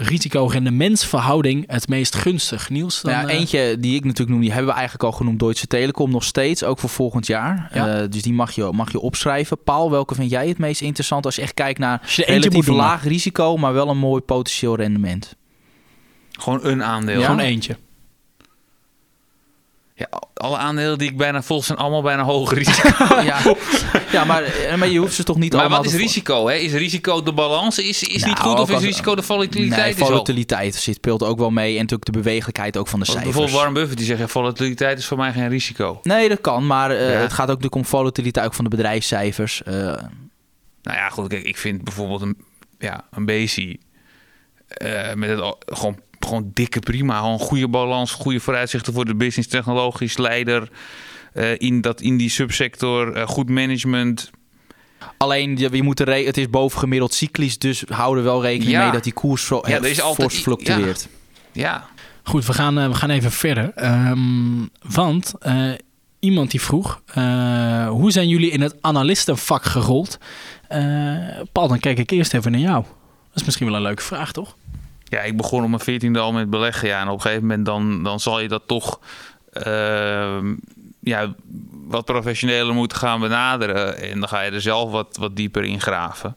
risico-rendementsverhouding het meest gunstig? Niels? Dan, ja, eh, eentje die ik natuurlijk noem, die hebben we eigenlijk al genoemd. Deutsche Telekom nog steeds, ook voor volgend jaar. Ja. Eh, dus die mag je, mag je opschrijven. Paul, welke vind jij het meest interessant als je echt kijkt naar relatief laag risico, maar wel een mooi potentieel rendement? Gewoon een aandeel. Ja. Gewoon eentje. Ja, alle aandelen die ik bijna volg zijn allemaal bijna hoog risico. (laughs) ja. ja, maar, maar je hoeft ze toch niet maar allemaal... wat is risico? Hè? Is risico de balans is, is Nou, niet goed of is risico de volatiliteit? Nee, volatiliteit zit, speelt ook wel mee. En natuurlijk de bewegelijkheid ook van de cijfers. Bijvoorbeeld Warren Buffett die zegt, ja, volatiliteit is voor mij geen risico. Nee, dat kan. Maar eh, Ja. het gaat ook natuurlijk om volatiliteit ook van de bedrijfscijfers. Eh, Nou ja, goed, kijk, ik vind bijvoorbeeld een, ja, een Bezi eh, met het gewoon, gewoon dikke prima. Gewoon goede balans, goede vooruitzichten voor de business, technologisch leider. eh, in, dat, in die subsector, eh, goed management. alleen, je, je moet er re- het is bovengemiddeld cyclisch. Dus hou er wel rekening Ja. mee dat die koers flo- Ja, is altijd fors fluctueert. Ja, Goed, we gaan, we gaan even verder. Ehm, want eh, iemand die vroeg, eh, hoe zijn jullie in het analistenvak gerold? Eh, Paul, dan kijk ik eerst even naar jou. Dat is misschien wel een leuke vraag, toch? ja, ik begon op mijn veertiende al met beleggen. Ja, en op een gegeven moment dan, dan zal je dat toch ehm, ja, wat professioneler moeten gaan benaderen. En dan ga je er zelf wat, wat dieper in graven.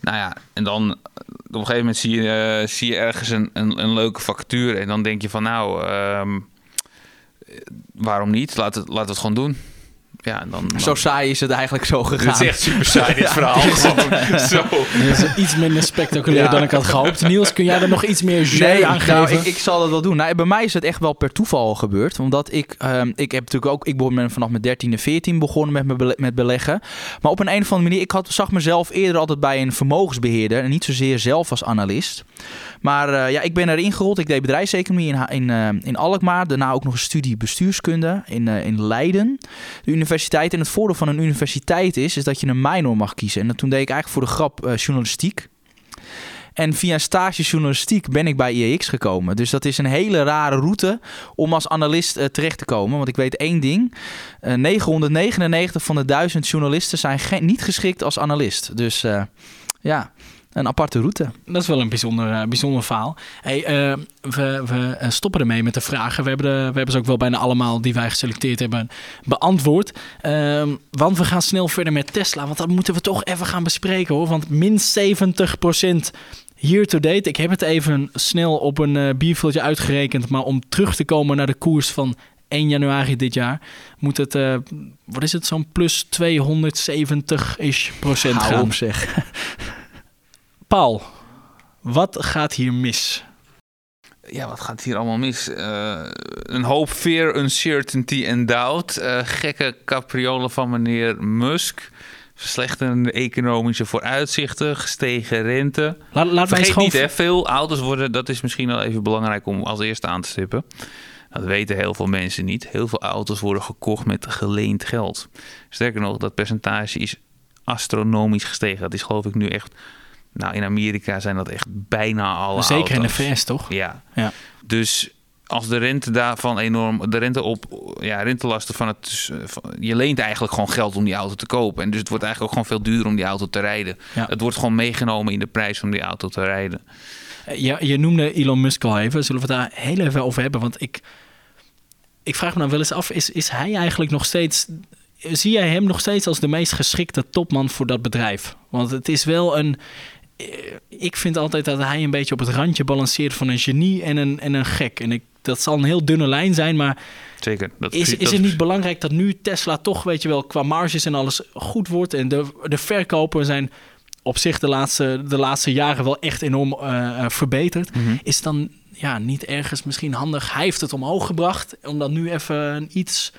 Nou ja, en dan op een gegeven moment zie je, eh, zie je ergens een, een, leuke vacature. En dan denk je van nou, ehm, waarom niet? Laat het, laat het gewoon doen. Ja, en dan, Zo saai is het eigenlijk zo gegaan. Dit is echt super saai, dit (laughs) verhaal. (laughs) Gewoon zo. Is iets minder spectaculair Ja. dan ik had gehoopt. Niels, kun jij er nog iets meer jeu Nee, aan geven? nou, ik, ik zal dat wel doen. Nou, bij mij is het echt wel per toeval gebeurd. Omdat ik, ehm, ik heb natuurlijk ook, ik ben vanaf mijn 13e, 14 begonnen met, mijn bele- met beleggen. Maar op een, een of andere manier, ik had, zag mezelf eerder altijd bij een vermogensbeheerder. En niet zozeer zelf als analist. Maar eh, ja, ik ben erin gerold. Ik deed bedrijfseconomie in, in, eh, in Alkmaar. Daarna ook nog een studie bestuurskunde in, eh, in Leiden. De universiteit. En het voordeel van een universiteit is, is dat je een minor mag kiezen. En dat, toen deed ik eigenlijk voor de grap eh, journalistiek. En via stage journalistiek ben ik bij IEX gekomen. Dus dat is een hele rare route om als analist eh, terecht te komen. Want ik weet één ding. eh, 999 van de 1000 journalisten zijn niet geschikt als analist. Dus ja, een aparte route. Dat is wel een bijzonder, eh, bijzonder verhaal. Hey, eh, we, we eh, stoppen ermee met de vragen. We hebben, de, we hebben ze ook wel bijna allemaal die wij geselecteerd hebben beantwoord. Ehm, want we gaan snel verder met Tesla. Want dat moeten we toch even gaan bespreken hoor. Want min 70% hier to date. Ik heb het even snel op een bierveeltje uitgerekend. Maar om terug te komen naar de koers van 1 januari dit jaar, moet het, wat is het, zo'n plus 270-ish procent Hou gaan. op zeg. (laughs) Paul, wat gaat hier mis? Ja, wat gaat hier allemaal mis? Uh, een hoop fear, uncertainty en doubt. Uh, gekke capriolen van meneer Musk. Verslechterende economische vooruitzichten, gestegen rente. Laat, laat Vergeet mij niet, hè, veel ouders worden, dat is misschien wel even belangrijk om als eerste aan te stippen. Dat weten heel veel mensen niet. Heel veel auto's worden gekocht met geleend geld. Sterker nog, dat percentage is astronomisch gestegen. Dat is geloof ik nu echt... Nou, in Amerika zijn dat echt bijna alle Zeker in de auto's. VS, toch? Ja. Ja. Dus als de rente daarvan enorm, de rente op, ja, rentelasten van het, dus, eh, van- je leent eigenlijk gewoon geld om die auto te kopen. En dus het wordt eigenlijk ook gewoon veel duurder om die auto te rijden. Ja. Het wordt gewoon meegenomen in de prijs om die auto te rijden. Eh, Ja, je noemde Elon Musk al even. Zullen we het daar heel even over hebben? Want ik, ik vraag me nou wel eens af, is, is hij eigenlijk nog steeds... Zie jij hem nog steeds als de meest geschikte topman voor dat bedrijf? Want het is wel een... eh, Ik vind altijd dat hij een beetje op het randje balanceert van een genie en een, en een gek. En ik, dat zal een heel dunne lijn zijn, maar Zeker. Dat is, dat is het niet belangrijk dat nu Tesla toch, weet je wel, qua marges en alles goed wordt? En de, de verkopen zijn op zich de laatste, de laatste jaren wel echt enorm eh, eh, verbeterd. Mhm. Is dan ja, niet ergens misschien handig? Hij heeft het omhoog gebracht om dan nu even een iets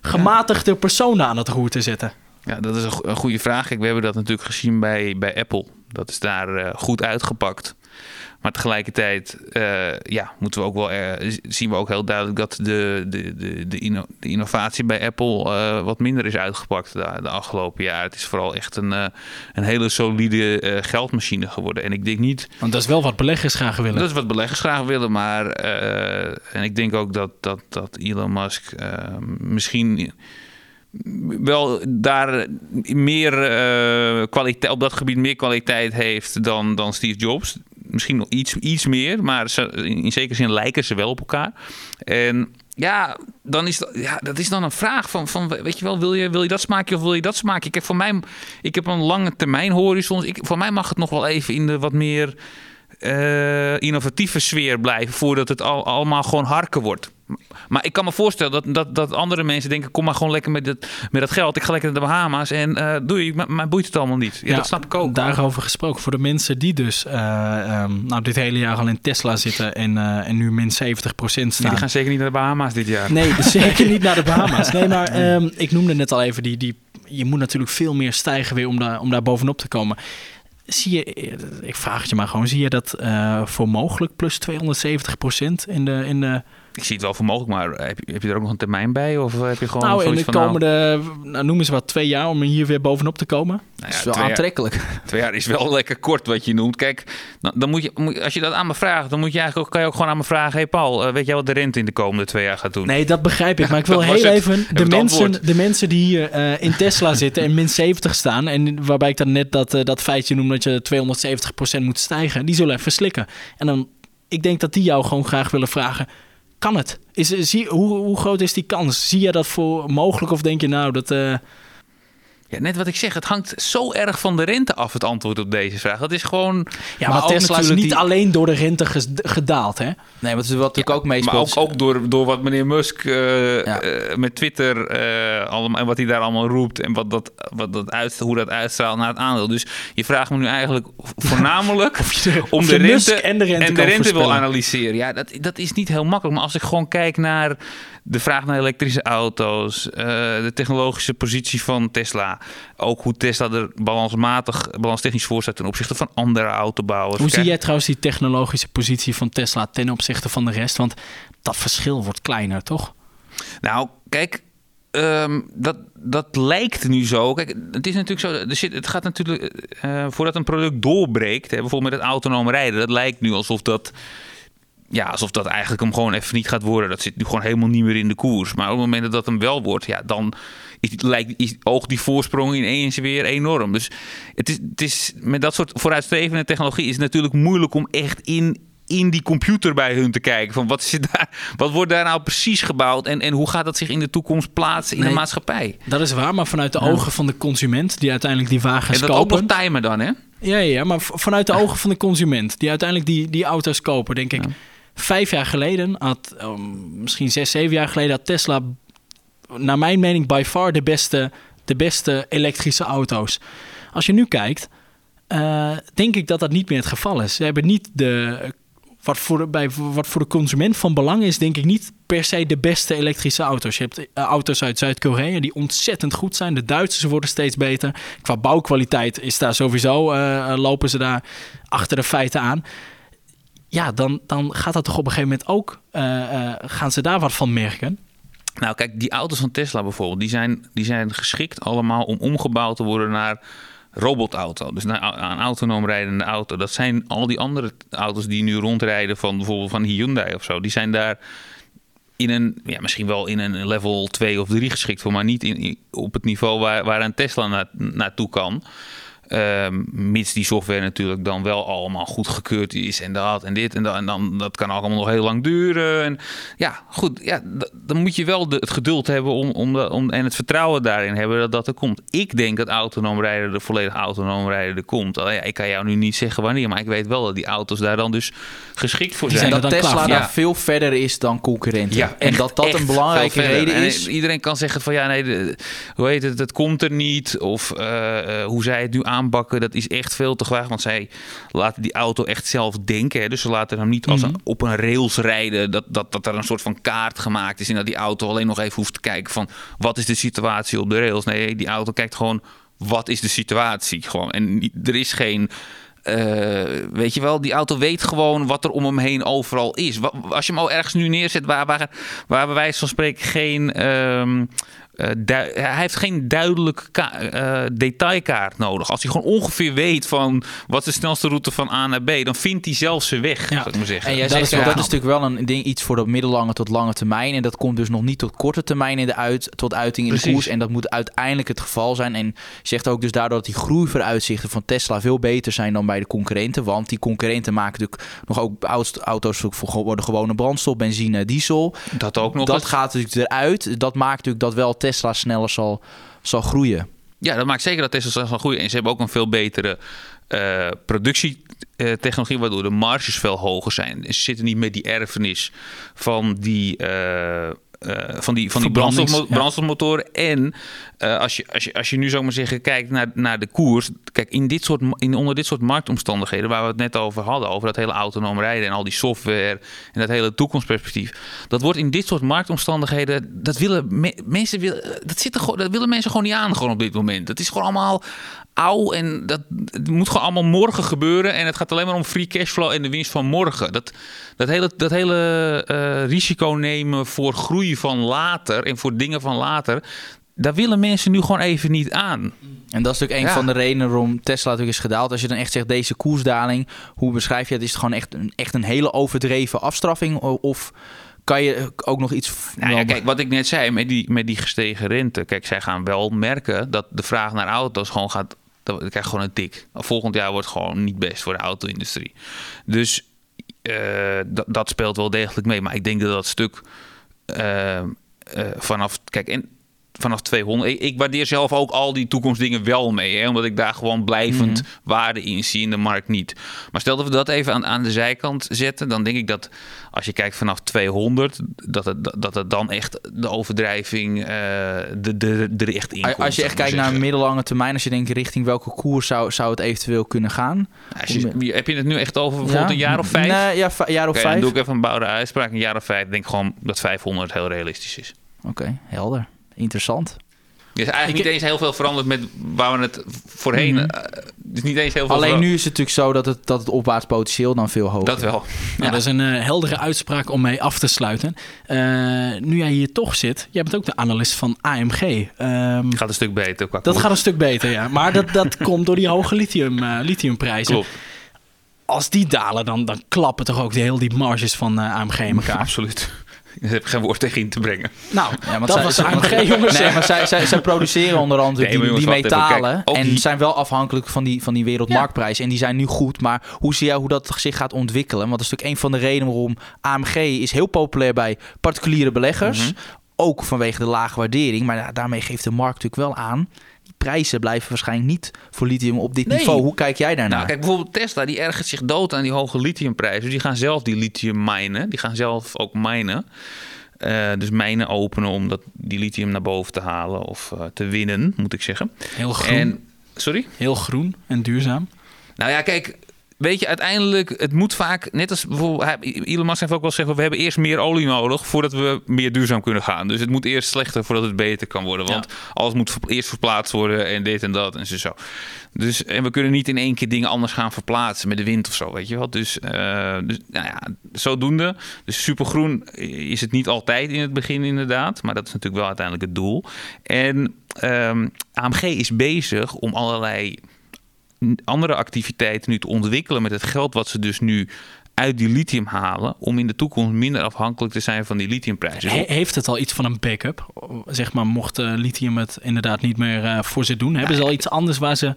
gematigder persoon aan het roer te zetten. Ja, dat is een goede vraag. Kijk, we hebben dat natuurlijk gezien bij, bij Apple. Dat is daar eh, goed uitgepakt. Maar tegelijkertijd eh, ja, moeten we ook wel, eh, zien we ook heel duidelijk dat de, de, de, de, inno- de innovatie bij Apple wat minder is uitgepakt de, de afgelopen jaar. Het is vooral echt een, een hele solide geldmachine geworden. En ik denk niet Want dat is wel wat beleggers graag willen. dat is wat beleggers graag willen, maar en ik denk ook dat, dat, dat Elon Musk misschien wel daar meer eh, kwaliteit op dat gebied meer kwaliteit heeft dan, dan Steve Jobs. Misschien nog iets, iets meer, maar in zekere zin lijken ze wel op elkaar. En ja, dan is dat, ja, dat is dan een vraag van, van weet je wel, wil je, wil je dat smaakje of wil je dat smaakje? Kijk, voor mij, ik heb een lange termijn horizon. Ik, voor mij mag het nog wel even in de wat meer eh, innovatieve sfeer blijven voordat het al, allemaal gewoon harken wordt. Maar ik kan me voorstellen dat, dat, dat andere mensen denken: kom maar gewoon lekker met, het, met dat geld. Ik ga lekker naar de Bahama's en eh doei, maar, maar boeit het allemaal niet. Ja, dat snap ik ook. Daarover gesproken, voor de mensen die dus eh, ehm, nou, dit hele jaar al in Tesla zitten en, en nu min 70% Nee, staan. die gaan zeker niet naar de Bahama's dit jaar. Nee, (laughs) zeker niet naar de Bahama's. Nee, maar ehm, ik noemde net al even, die, die, je moet natuurlijk veel meer stijgen weer om daar, om daar bovenop te komen. Zie je, eh, ik vraag het je maar gewoon, zie je dat eh, voor mogelijk plus 270% in de, in de, Ik zie het wel voor mogelijk, maar heb je, heb je er ook nog een termijn bij? Of heb je gewoon nou, in de nou, komende, nou, noem eens wat, twee jaar om hier weer bovenop te komen? nou Dat ja, is wel twee, jaar, aantrekkelijk. twee jaar is wel lekker kort wat je noemt. Kijk, dan, dan moet je, als je dat aan me vraagt, dan moet je eigenlijk ook, kan je ook gewoon aan me vragen: hey Paul, eh, weet jij wat de rente in de komende twee jaar gaat doen? Nee, dat begrijp ik. (laughs) Maar ik wil dat heel het. even Heb de mensen, de mensen die hier eh, in Tesla (laughs) zitten en min 70 staan. En waarbij ik dan net dat, eh, dat feitje noem dat je 270% moet stijgen. Die zullen even slikken. En dan, ik denk dat die jou gewoon graag willen vragen. Kan het? Is, zie, hoe, hoe groot is die kans? Zie je dat voor mogelijk? Of denk je nou dat... Ja, net wat ik zeg, het hangt zo erg van de rente af, het antwoord op deze vraag. Dat is gewoon. ja, maar, ook Tesla is natuurlijk niet die- alleen door de rente gedaald, hè? Nee, maar het is wat natuurlijk ook Maar meespeelt. ook, ook door, door wat meneer Musk eh, Ja. eh, met Twitter eh, allemaal, en wat hij daar allemaal roept en wat dat, wat dat uit, hoe dat uitstraalt naar het aandeel. Dus je vraagt me nu eigenlijk voornamelijk (laughs) Of je, om of de je rente, Musk en de rente, en de rente wil analyseren. Ja, dat, dat is niet heel makkelijk. Maar als ik gewoon kijk naar de vraag naar elektrische auto's, eh, de technologische positie van Tesla, ook hoe Tesla er balansmatig, balanstechnisch voor staat ten opzichte van andere autobouwers. Hoe zie jij trouwens die technologische positie van Tesla ten opzichte van de rest? Want dat verschil wordt kleiner, toch? Nou, kijk, ehm, dat, dat lijkt nu zo. Kijk, het is natuurlijk zo. Er zit, het gaat natuurlijk. eh, voordat een product doorbreekt, hè, bijvoorbeeld met het autonoom rijden, dat lijkt nu alsof dat. Ja, alsof dat eigenlijk hem gewoon even niet gaat worden. Dat zit nu gewoon helemaal niet meer in de koers. Maar op het moment dat dat hem wel wordt, ja, dan is, lijkt, is, oogt die voorsprong ineens weer enorm. Dus het is, het is, met dat soort vooruitstrevende technologie is het natuurlijk moeilijk om echt in, in die computer bij hun te kijken. Van wat, is daar, wat wordt daar nou precies gebouwd en, en hoe gaat dat zich in de toekomst plaatsen in Nee. de maatschappij? Dat is waar, maar vanuit de Ja. ogen van de consument die uiteindelijk die wagens En dat ook kopen. nog timen dan, hè? Ja, ja, maar vanuit de ogen van de consument die uiteindelijk die, die auto's kopen, denk ik. Ja. Vijf jaar geleden, had, um, misschien zes, zeven jaar geleden, had Tesla, naar mijn mening, by far de beste, de beste elektrische auto's. Als je nu kijkt, eh, denk ik dat dat niet meer het geval is. Ze hebben niet de wat voor, de, bij, wat voor de consument van belang is, denk ik niet per se de beste elektrische auto's. Je hebt uh, auto's uit Zuid-Korea die ontzettend goed zijn. De Duitsers worden steeds beter. Qua bouwkwaliteit is daar sowieso, uh, lopen ze daar achter de feiten aan. Ja, dan, dan gaat dat toch op een gegeven moment ook, gaan ze daar wat van merken. Nou, kijk, die auto's van Tesla bijvoorbeeld, die zijn, die zijn geschikt allemaal om omgebouwd te worden naar robotauto. Dus naar een autonoom rijdende auto. Dat zijn al die andere auto's die nu rondrijden van bijvoorbeeld van Hyundai of zo. Die zijn daar in een, ja, misschien wel in een level 2 of 3 geschikt voor, maar niet in, op het niveau waar, waar een Tesla na, naartoe kan. Um, mits die software natuurlijk dan wel allemaal goedgekeurd is en dat en dit en dat. En dan dat kan allemaal nog heel lang duren. En ja, goed, ja, dan moet je wel de, het geduld hebben om, om, de, om, en het vertrouwen daarin hebben dat dat er komt. Ik denk dat autonoom rijden, de volledig autonoom rijden er komt. Ja, ik kan jou nu niet zeggen wanneer, maar ik weet wel dat die auto's daar dan dus geschikt voor zijn. En dat Tesla daar veel verder is dan concurrenten. Ja, en dat dat een belangrijke reden is. En iedereen kan zeggen van ja, nee, de, hoe heet het, het komt er niet. Of uh, uh, hoe zij het nu aan aanbakken, dat is echt veel te graag. Want zij laten die auto echt zelf denken. Hè? Dus ze laten hem niet als een, op een rails rijden. Dat, dat, dat er een soort van kaart gemaakt is. En dat die auto alleen nog even hoeft te kijken van wat is de situatie op de rails. Nee, die auto kijkt gewoon wat is de situatie. Gewoon. En er is geen. Uh, weet je wel, die auto weet gewoon wat er om hem heen overal is. Als je hem al ergens nu neerzet waar, waar, waar bij wijze van spreken geen. Uh, hij heeft geen duidelijke uh, detailkaart nodig. Als hij gewoon ongeveer weet van wat is de snelste route van A naar B, dan vindt hij zelf zijn weg. Ja. Zou ik maar zeggen. En jij dat, zegt, is, dat is natuurlijk wel een ding, iets voor de middellange tot lange termijn. En dat komt dus nog niet tot korte termijn in de uit, tot uiting in Precies. de koers. En dat moet uiteindelijk het geval zijn. En zegt ook dus daardoor dat die groeivooruitzichten van Tesla veel beter zijn dan bij de concurrenten. Want die concurrenten maken natuurlijk nog ook auto's voor worden gewone brandstof, benzine, diesel. Dat ook nog. Dat gaat natuurlijk eruit. Dat maakt natuurlijk dat wel Tesla sneller zal, zal groeien. Ja, dat maakt zeker dat Tesla zal groeien. En ze hebben ook een veel betere uh, productietechnologie, waardoor de marges veel hoger zijn. Ze zitten niet met die erfenis van die. Uh, uh, van die, van die brandstof, brandstofmotoren. En uh, als, je, als, je, als je nu zo maar zeggen kijkt naar, naar de koers. Kijk, in dit soort, in, onder dit soort marktomstandigheden waar we het net over hadden. Over dat hele autonoom rijden en al die software. En dat hele toekomstperspectief. Dat wordt in dit soort marktomstandigheden. Dat willen me, mensen willen, dat, zit er, dat willen mensen gewoon niet aan gewoon op dit moment. Dat is gewoon allemaal oud en dat het moet gewoon allemaal morgen gebeuren. En het gaat alleen maar om free cashflow en de winst van morgen. Dat, dat hele, dat hele uh, risico nemen voor groei van later en voor dingen van later. Daar willen mensen nu gewoon even niet aan. En dat is natuurlijk een ja. van de redenen waarom Tesla natuurlijk is gedaald. Als je dan echt zegt, deze koersdaling, hoe beschrijf je het? Is het gewoon echt een, echt een hele overdreven afstraffing? Of kan je ook nog iets... Nou ja, kijk, wat ik net zei met die, met die gestegen rente. Kijk, zij gaan wel merken dat de vraag naar auto's gewoon gaat dan krijg je gewoon een tik. Volgend jaar wordt gewoon niet best voor de auto-industrie. Dus uh, dat speelt wel degelijk mee. Maar ik denk dat dat stuk uh, uh, vanaf. Kijk, en vanaf 200. Ik, ik, waardeer zelf ook al die toekomstdingen wel mee. Hè, omdat ik daar gewoon blijvend mm -hmm. waarde in zie in de markt niet. Maar stel dat we dat even aan, aan de zijkant zetten. Dan denk ik dat als je kijkt vanaf 200. Dat het, dat het dan echt de overdrijving uh, de, de, de echt in Als je echt kijkt naar een middellange termijn. Als je denkt richting welke koers zou, zou het eventueel kunnen gaan. Als je, heb je het nu echt over bijvoorbeeld ja? een jaar of vijf? Nee, ja, jaar of okay, vijf. Dan doe ik even een bouwde uitspraak. Een jaar of vijf. denk gewoon dat 500 heel realistisch is. Oké, okay, helder interessant. Er is eigenlijk ik, niet eens heel veel veranderd met waar we het voorheen. Mm -hmm. uh, is niet eens heel veel Alleen nu is het natuurlijk zo dat het, dat het opwaarts potentieel dan veel hoger Dat wel. Ja, ja. Dat is een uh, heldere uitspraak om mee af te sluiten. Uh, nu jij hier toch zit, jij bent ook de analist van AMG. Um, gaat een stuk beter. Qua dat gaat een stuk beter, ja. Maar dat, (laughs) dat komt door die hoge lithium, lithiumprijzen. Klopt. Als die dalen, dan, dan klappen toch ook de heel die marges van AMG in elkaar. (laughs) Absoluut. Daar heb ik geen woord tegen in te brengen. Nou, ja, dat zij, was AMG, jongens. Nee, maar zij, zij, zij produceren onder andere nee, die, jongens, die metalen. Kijk, en die... zijn wel afhankelijk van die, van die wereldmarktprijs. Ja. En die zijn nu goed. Maar hoe zie jij hoe dat zich gaat ontwikkelen? Want dat is natuurlijk een van de redenen waarom AMG is heel populair bij particuliere beleggers. Mm -hmm. Ook vanwege de lage waardering. Maar daarmee geeft de markt natuurlijk wel aan prijzen blijven waarschijnlijk niet voor lithium op dit nee. niveau. Hoe kijk jij daarnaar? Nou, kijk, bijvoorbeeld Tesla, die ergert zich dood aan die hoge lithiumprijzen. Dus die gaan zelf die lithium minen. Die gaan zelf ook minen. Uh, dus mijnen openen om dat, die lithium naar boven te halen of uh, te winnen, moet ik zeggen. Heel groen. En, sorry? Heel groen en duurzaam. Nou ja, kijk, weet je, uiteindelijk, het moet vaak, net als bijvoorbeeld, Elon Musk heeft ook wel gezegd, we hebben eerst meer olie nodig voordat we meer duurzaam kunnen gaan. Dus het moet eerst slechter voordat het beter kan worden. Want alles moet eerst verplaatst worden en dit en dat en zo. zo. Dus, en we kunnen niet in één keer dingen anders gaan verplaatsen met de wind of zo, weet je wel. Dus, eh, dus nou ja, zodoende. Dus supergroen is het niet altijd in het begin inderdaad. Maar dat is natuurlijk wel uiteindelijk het doel. En ehm, AMG is bezig om allerlei andere activiteiten nu te ontwikkelen met het geld wat ze dus nu uit die lithium halen om in de toekomst minder afhankelijk te zijn van die lithiumprijzen. He- heeft het al iets van een backup? Zeg maar, mocht eh, lithium het inderdaad niet meer eh, voor ze doen, hebben ze al iets anders waar ze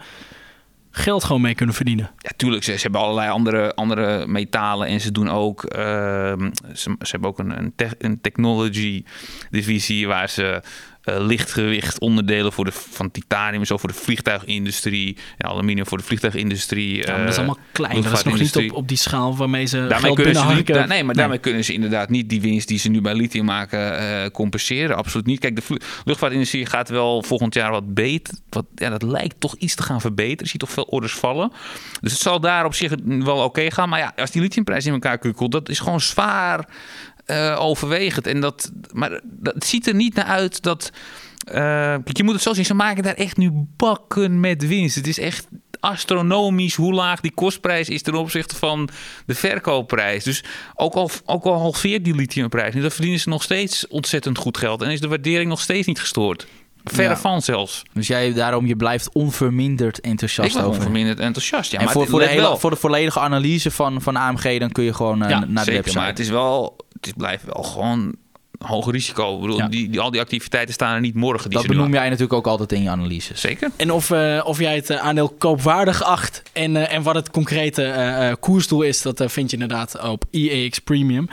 geld gewoon mee kunnen verdienen? Ja, tuurlijk, ze, ze hebben allerlei andere, andere metalen en ze doen ook, ehm, ze, ze hebben ook een, een, tech- een technology divisie waar ze eh, lichtgewicht onderdelen voor de, van titanium en zo voor de vliegtuigindustrie en aluminium voor de vliegtuigindustrie. Ja, maar dat is eh, allemaal klein. Dat is nog niet op, op die schaal waarmee ze Daarmee geld kunnen ze niet, binnenharken. da- nee, maar daarmee kunnen ze inderdaad niet die winst die ze nu bij lithium maken eh, compenseren. Absoluut niet. Kijk, de luchtvaartindustrie gaat wel volgend jaar wat beter. Wat, ja, dat lijkt toch iets te gaan verbeteren. Je ziet toch veel orders vallen. Dus het zal daar op zich wel oké gaan. Maar ja, als die lithiumprijs in elkaar kukkelt, dat is gewoon zwaar eh, overwegend. En dat, maar dat ziet er niet naar uit dat. eh, je moet het zo zien, ze maken daar echt nu bakken met winst. Het is echt astronomisch hoe laag die kostprijs is ten opzichte van de verkoopprijs. Dus ook al, ook al halveert die lithiumprijs, nu, dan verdienen ze nog steeds ontzettend goed geld. En is de waardering nog steeds niet gestoord. Verre Ja. van zelfs. Dus jij daarom, je blijft onverminderd enthousiast ik ben over. onverminderd enthousiast. Ja, en maar voor, voor, de hele, wel, voor de volledige analyse van, van AMG, dan kun je gewoon eh, Ja, naar de website. maar het is wel, het is, blijft wel gewoon hoog risico. Ik bedoel, Ja. die, die, al die activiteiten staan er niet morgen. Die dat benoem jij natuurlijk ook altijd in je analyses. Zeker. En of, eh, of jij het eh, aandeel koopwaardig acht en, eh, en wat het concrete eh, eh, koersdoel is, dat vind je inderdaad op IEX Premium.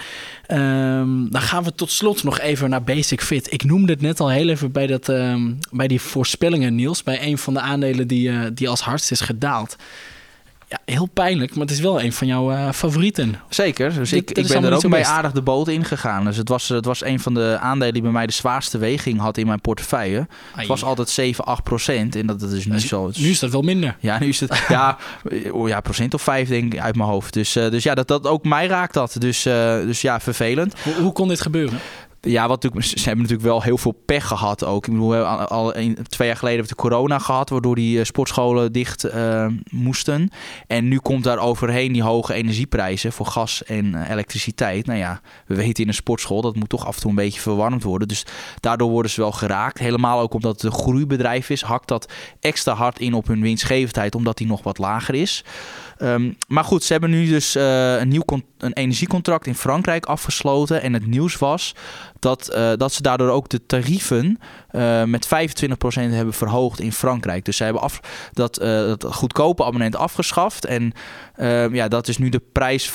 Ehm, dan gaan we tot slot nog even naar Basic Fit. Ik noemde het net al heel even bij, dat, ehm, bij die voorspellingen, Niels. Bij een van de aandelen die, eh, die als hardst is gedaald. Ja, heel pijnlijk, maar het is wel een van jouw eh, favorieten. Zeker, dus Dit- ik, ik ben er ook best. aardig de boot ingegaan. Dus het was, het was een van de aandelen die bij mij de zwaarste weging had in mijn portefeuille. Het was altijd 7, 8 procent. En dat, dat is nu Dus zo. Nu is dat wel minder. Ja, nu is het (laughs) ja, oh ja, procent of vijf denk ik uit mijn hoofd. Dus, eh, dus ja, dat, dat ook mij raakt dat. Dus, eh, dus ja, vervelend. Hoe, hoe kon dit gebeuren? Ja, wat natuurlijk, ze hebben natuurlijk wel heel veel pech gehad ook. Ik bedoel, we hebben al, twee jaar geleden hebben we de corona gehad, waardoor die eh, sportscholen dicht eh, moesten. En nu komt daar overheen die hoge energieprijzen voor gas en eh, elektriciteit. Nou ja, we weten in een sportschool dat moet toch af en toe een beetje verwarmd worden. Dus daardoor worden ze wel geraakt. Helemaal ook omdat het een groeibedrijf is, hakt dat extra hard in op hun winstgevendheid, omdat die nog wat lager is. Ehm, maar goed, ze hebben nu dus eh, een nieuw een energiecontract in Frankrijk afgesloten. En het nieuws was dat, eh, dat ze daardoor ook de tarieven eh, met 25% hebben verhoogd in Frankrijk. Dus ze hebben af, dat, eh, dat goedkope abonnement afgeschaft. En eh, ja, dat is nu de prijs 25%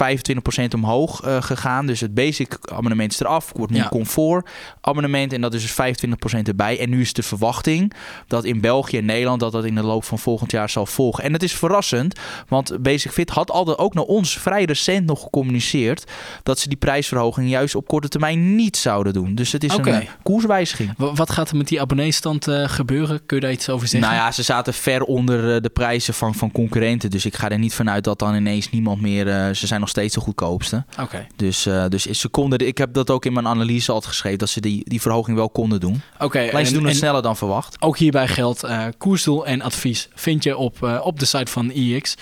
omhoog eh, gegaan. Dus het basic abonnement is eraf. Wordt nu Ja. comfort abonnement. En dat is dus 25% erbij. En nu is de verwachting dat in België en Nederland dat dat in de loop van volgend jaar zal volgen. En het is verrassend, want Basic Fit had altijd ook naar ons vrij recent nog gecommuniceerd dat ze die prijsverhoging juist op korte termijn niet zouden doen. Dus het is een koerswijziging. Wa- Wat gaat er met die abonneestand eh, gebeuren? Kun je daar iets over zeggen? Nou ja, ze zaten ver onder eh, de prijzen van, van concurrenten. Dus ik ga er niet vanuit dat dan ineens niemand meer... eh, ze zijn nog steeds de goedkoopste. Oké. Dus, dus ze konden... Ik heb dat ook in mijn analyse al geschreven... dat ze die, die verhoging wel konden doen. Oké, Alleen ze en- doen het sneller dan verwacht. Ook hierbij geldt koersdoel en advies vind je op, op de site van IX.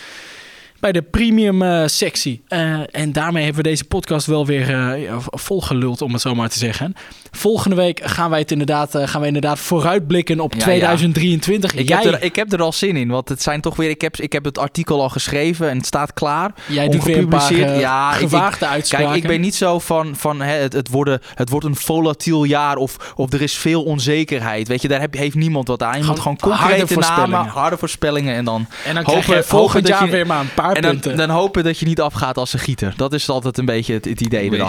Bij de premium sectie. En daarmee hebben we deze podcast wel weer ja, volgeluld, om het zo maar te zeggen. Volgende week gaan wij het inderdaad, eh, gaan wij inderdaad vooruitblikken op Ja, ja. 2023. Ik jij heb, er, ik heb er al zin in, want het zijn toch weer... Ik heb, ik heb het artikel al geschreven en het staat klaar. jij doet weer een paar Ja, ik- gewaagde uitspraken. Kijk, ik ben niet zo van, van hè, het, het, worden, het wordt een volatiel jaar of, of er is veel onzekerheid. Weet je, daar heb, heeft niemand wat aan. Je moet Gewoon harde concrete namen, voorspellingen. harde voorspellingen en dan, en dan hopen- krijg je volgend jaar je- weer maar een paar en dan, punten. dan hopen dat je niet afgaat als een gieter. Dat is altijd een beetje het, het idee. Wat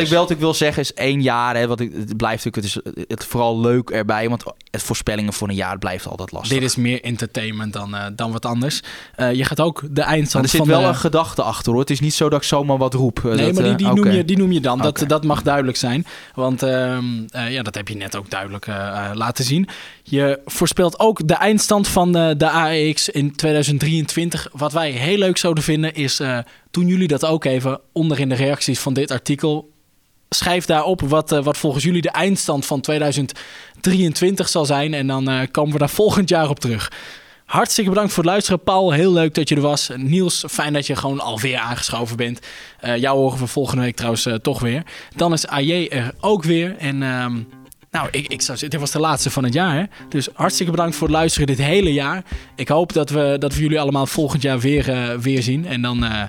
ik wel natuurlijk wil zeggen is één jaar. Hè, wat ik, het blijft natuurlijk, het is het vooral leuk erbij. Want het voorspellingen voor een jaar blijft altijd lastig. Dit is meer entertainment dan, eh, dan wat anders. Eh, je gaat ook de maar eindstand er zit van wel de... een gedachte achter hoor. Het is niet zo dat ik zomaar wat roep. Eh, Nee, dat, maar die, die, noem je, die noem je dan. Dat, dat mag duidelijk zijn. Want ehm, eh, ja, dat heb je net ook duidelijk laten zien. Je voorspelt ook de eindstand van de AEX in 2023. Wat wij heel leuk zouden vinden is, uh, doen jullie dat ook even onder in de reacties van dit artikel. Schrijf daarop wat, uh, wat volgens jullie de eindstand van 2023 zal zijn. En dan uh, komen we daar (laughs) volgend jaar op terug. Hartstikke bedankt voor het luisteren. Paul, heel leuk dat je er was. Niels, fijn dat je gewoon alweer aangeschoven bent. Uh, jou horen we volgende week trouwens toch weer. Dan is AJ er ook weer. En uh, nou, ik, ik zou dit was de laatste van het jaar. Dus hartstikke bedankt voor het luisteren dit hele jaar. Ik hoop dat we, dat we jullie allemaal volgend jaar weer, weer zien. En dan...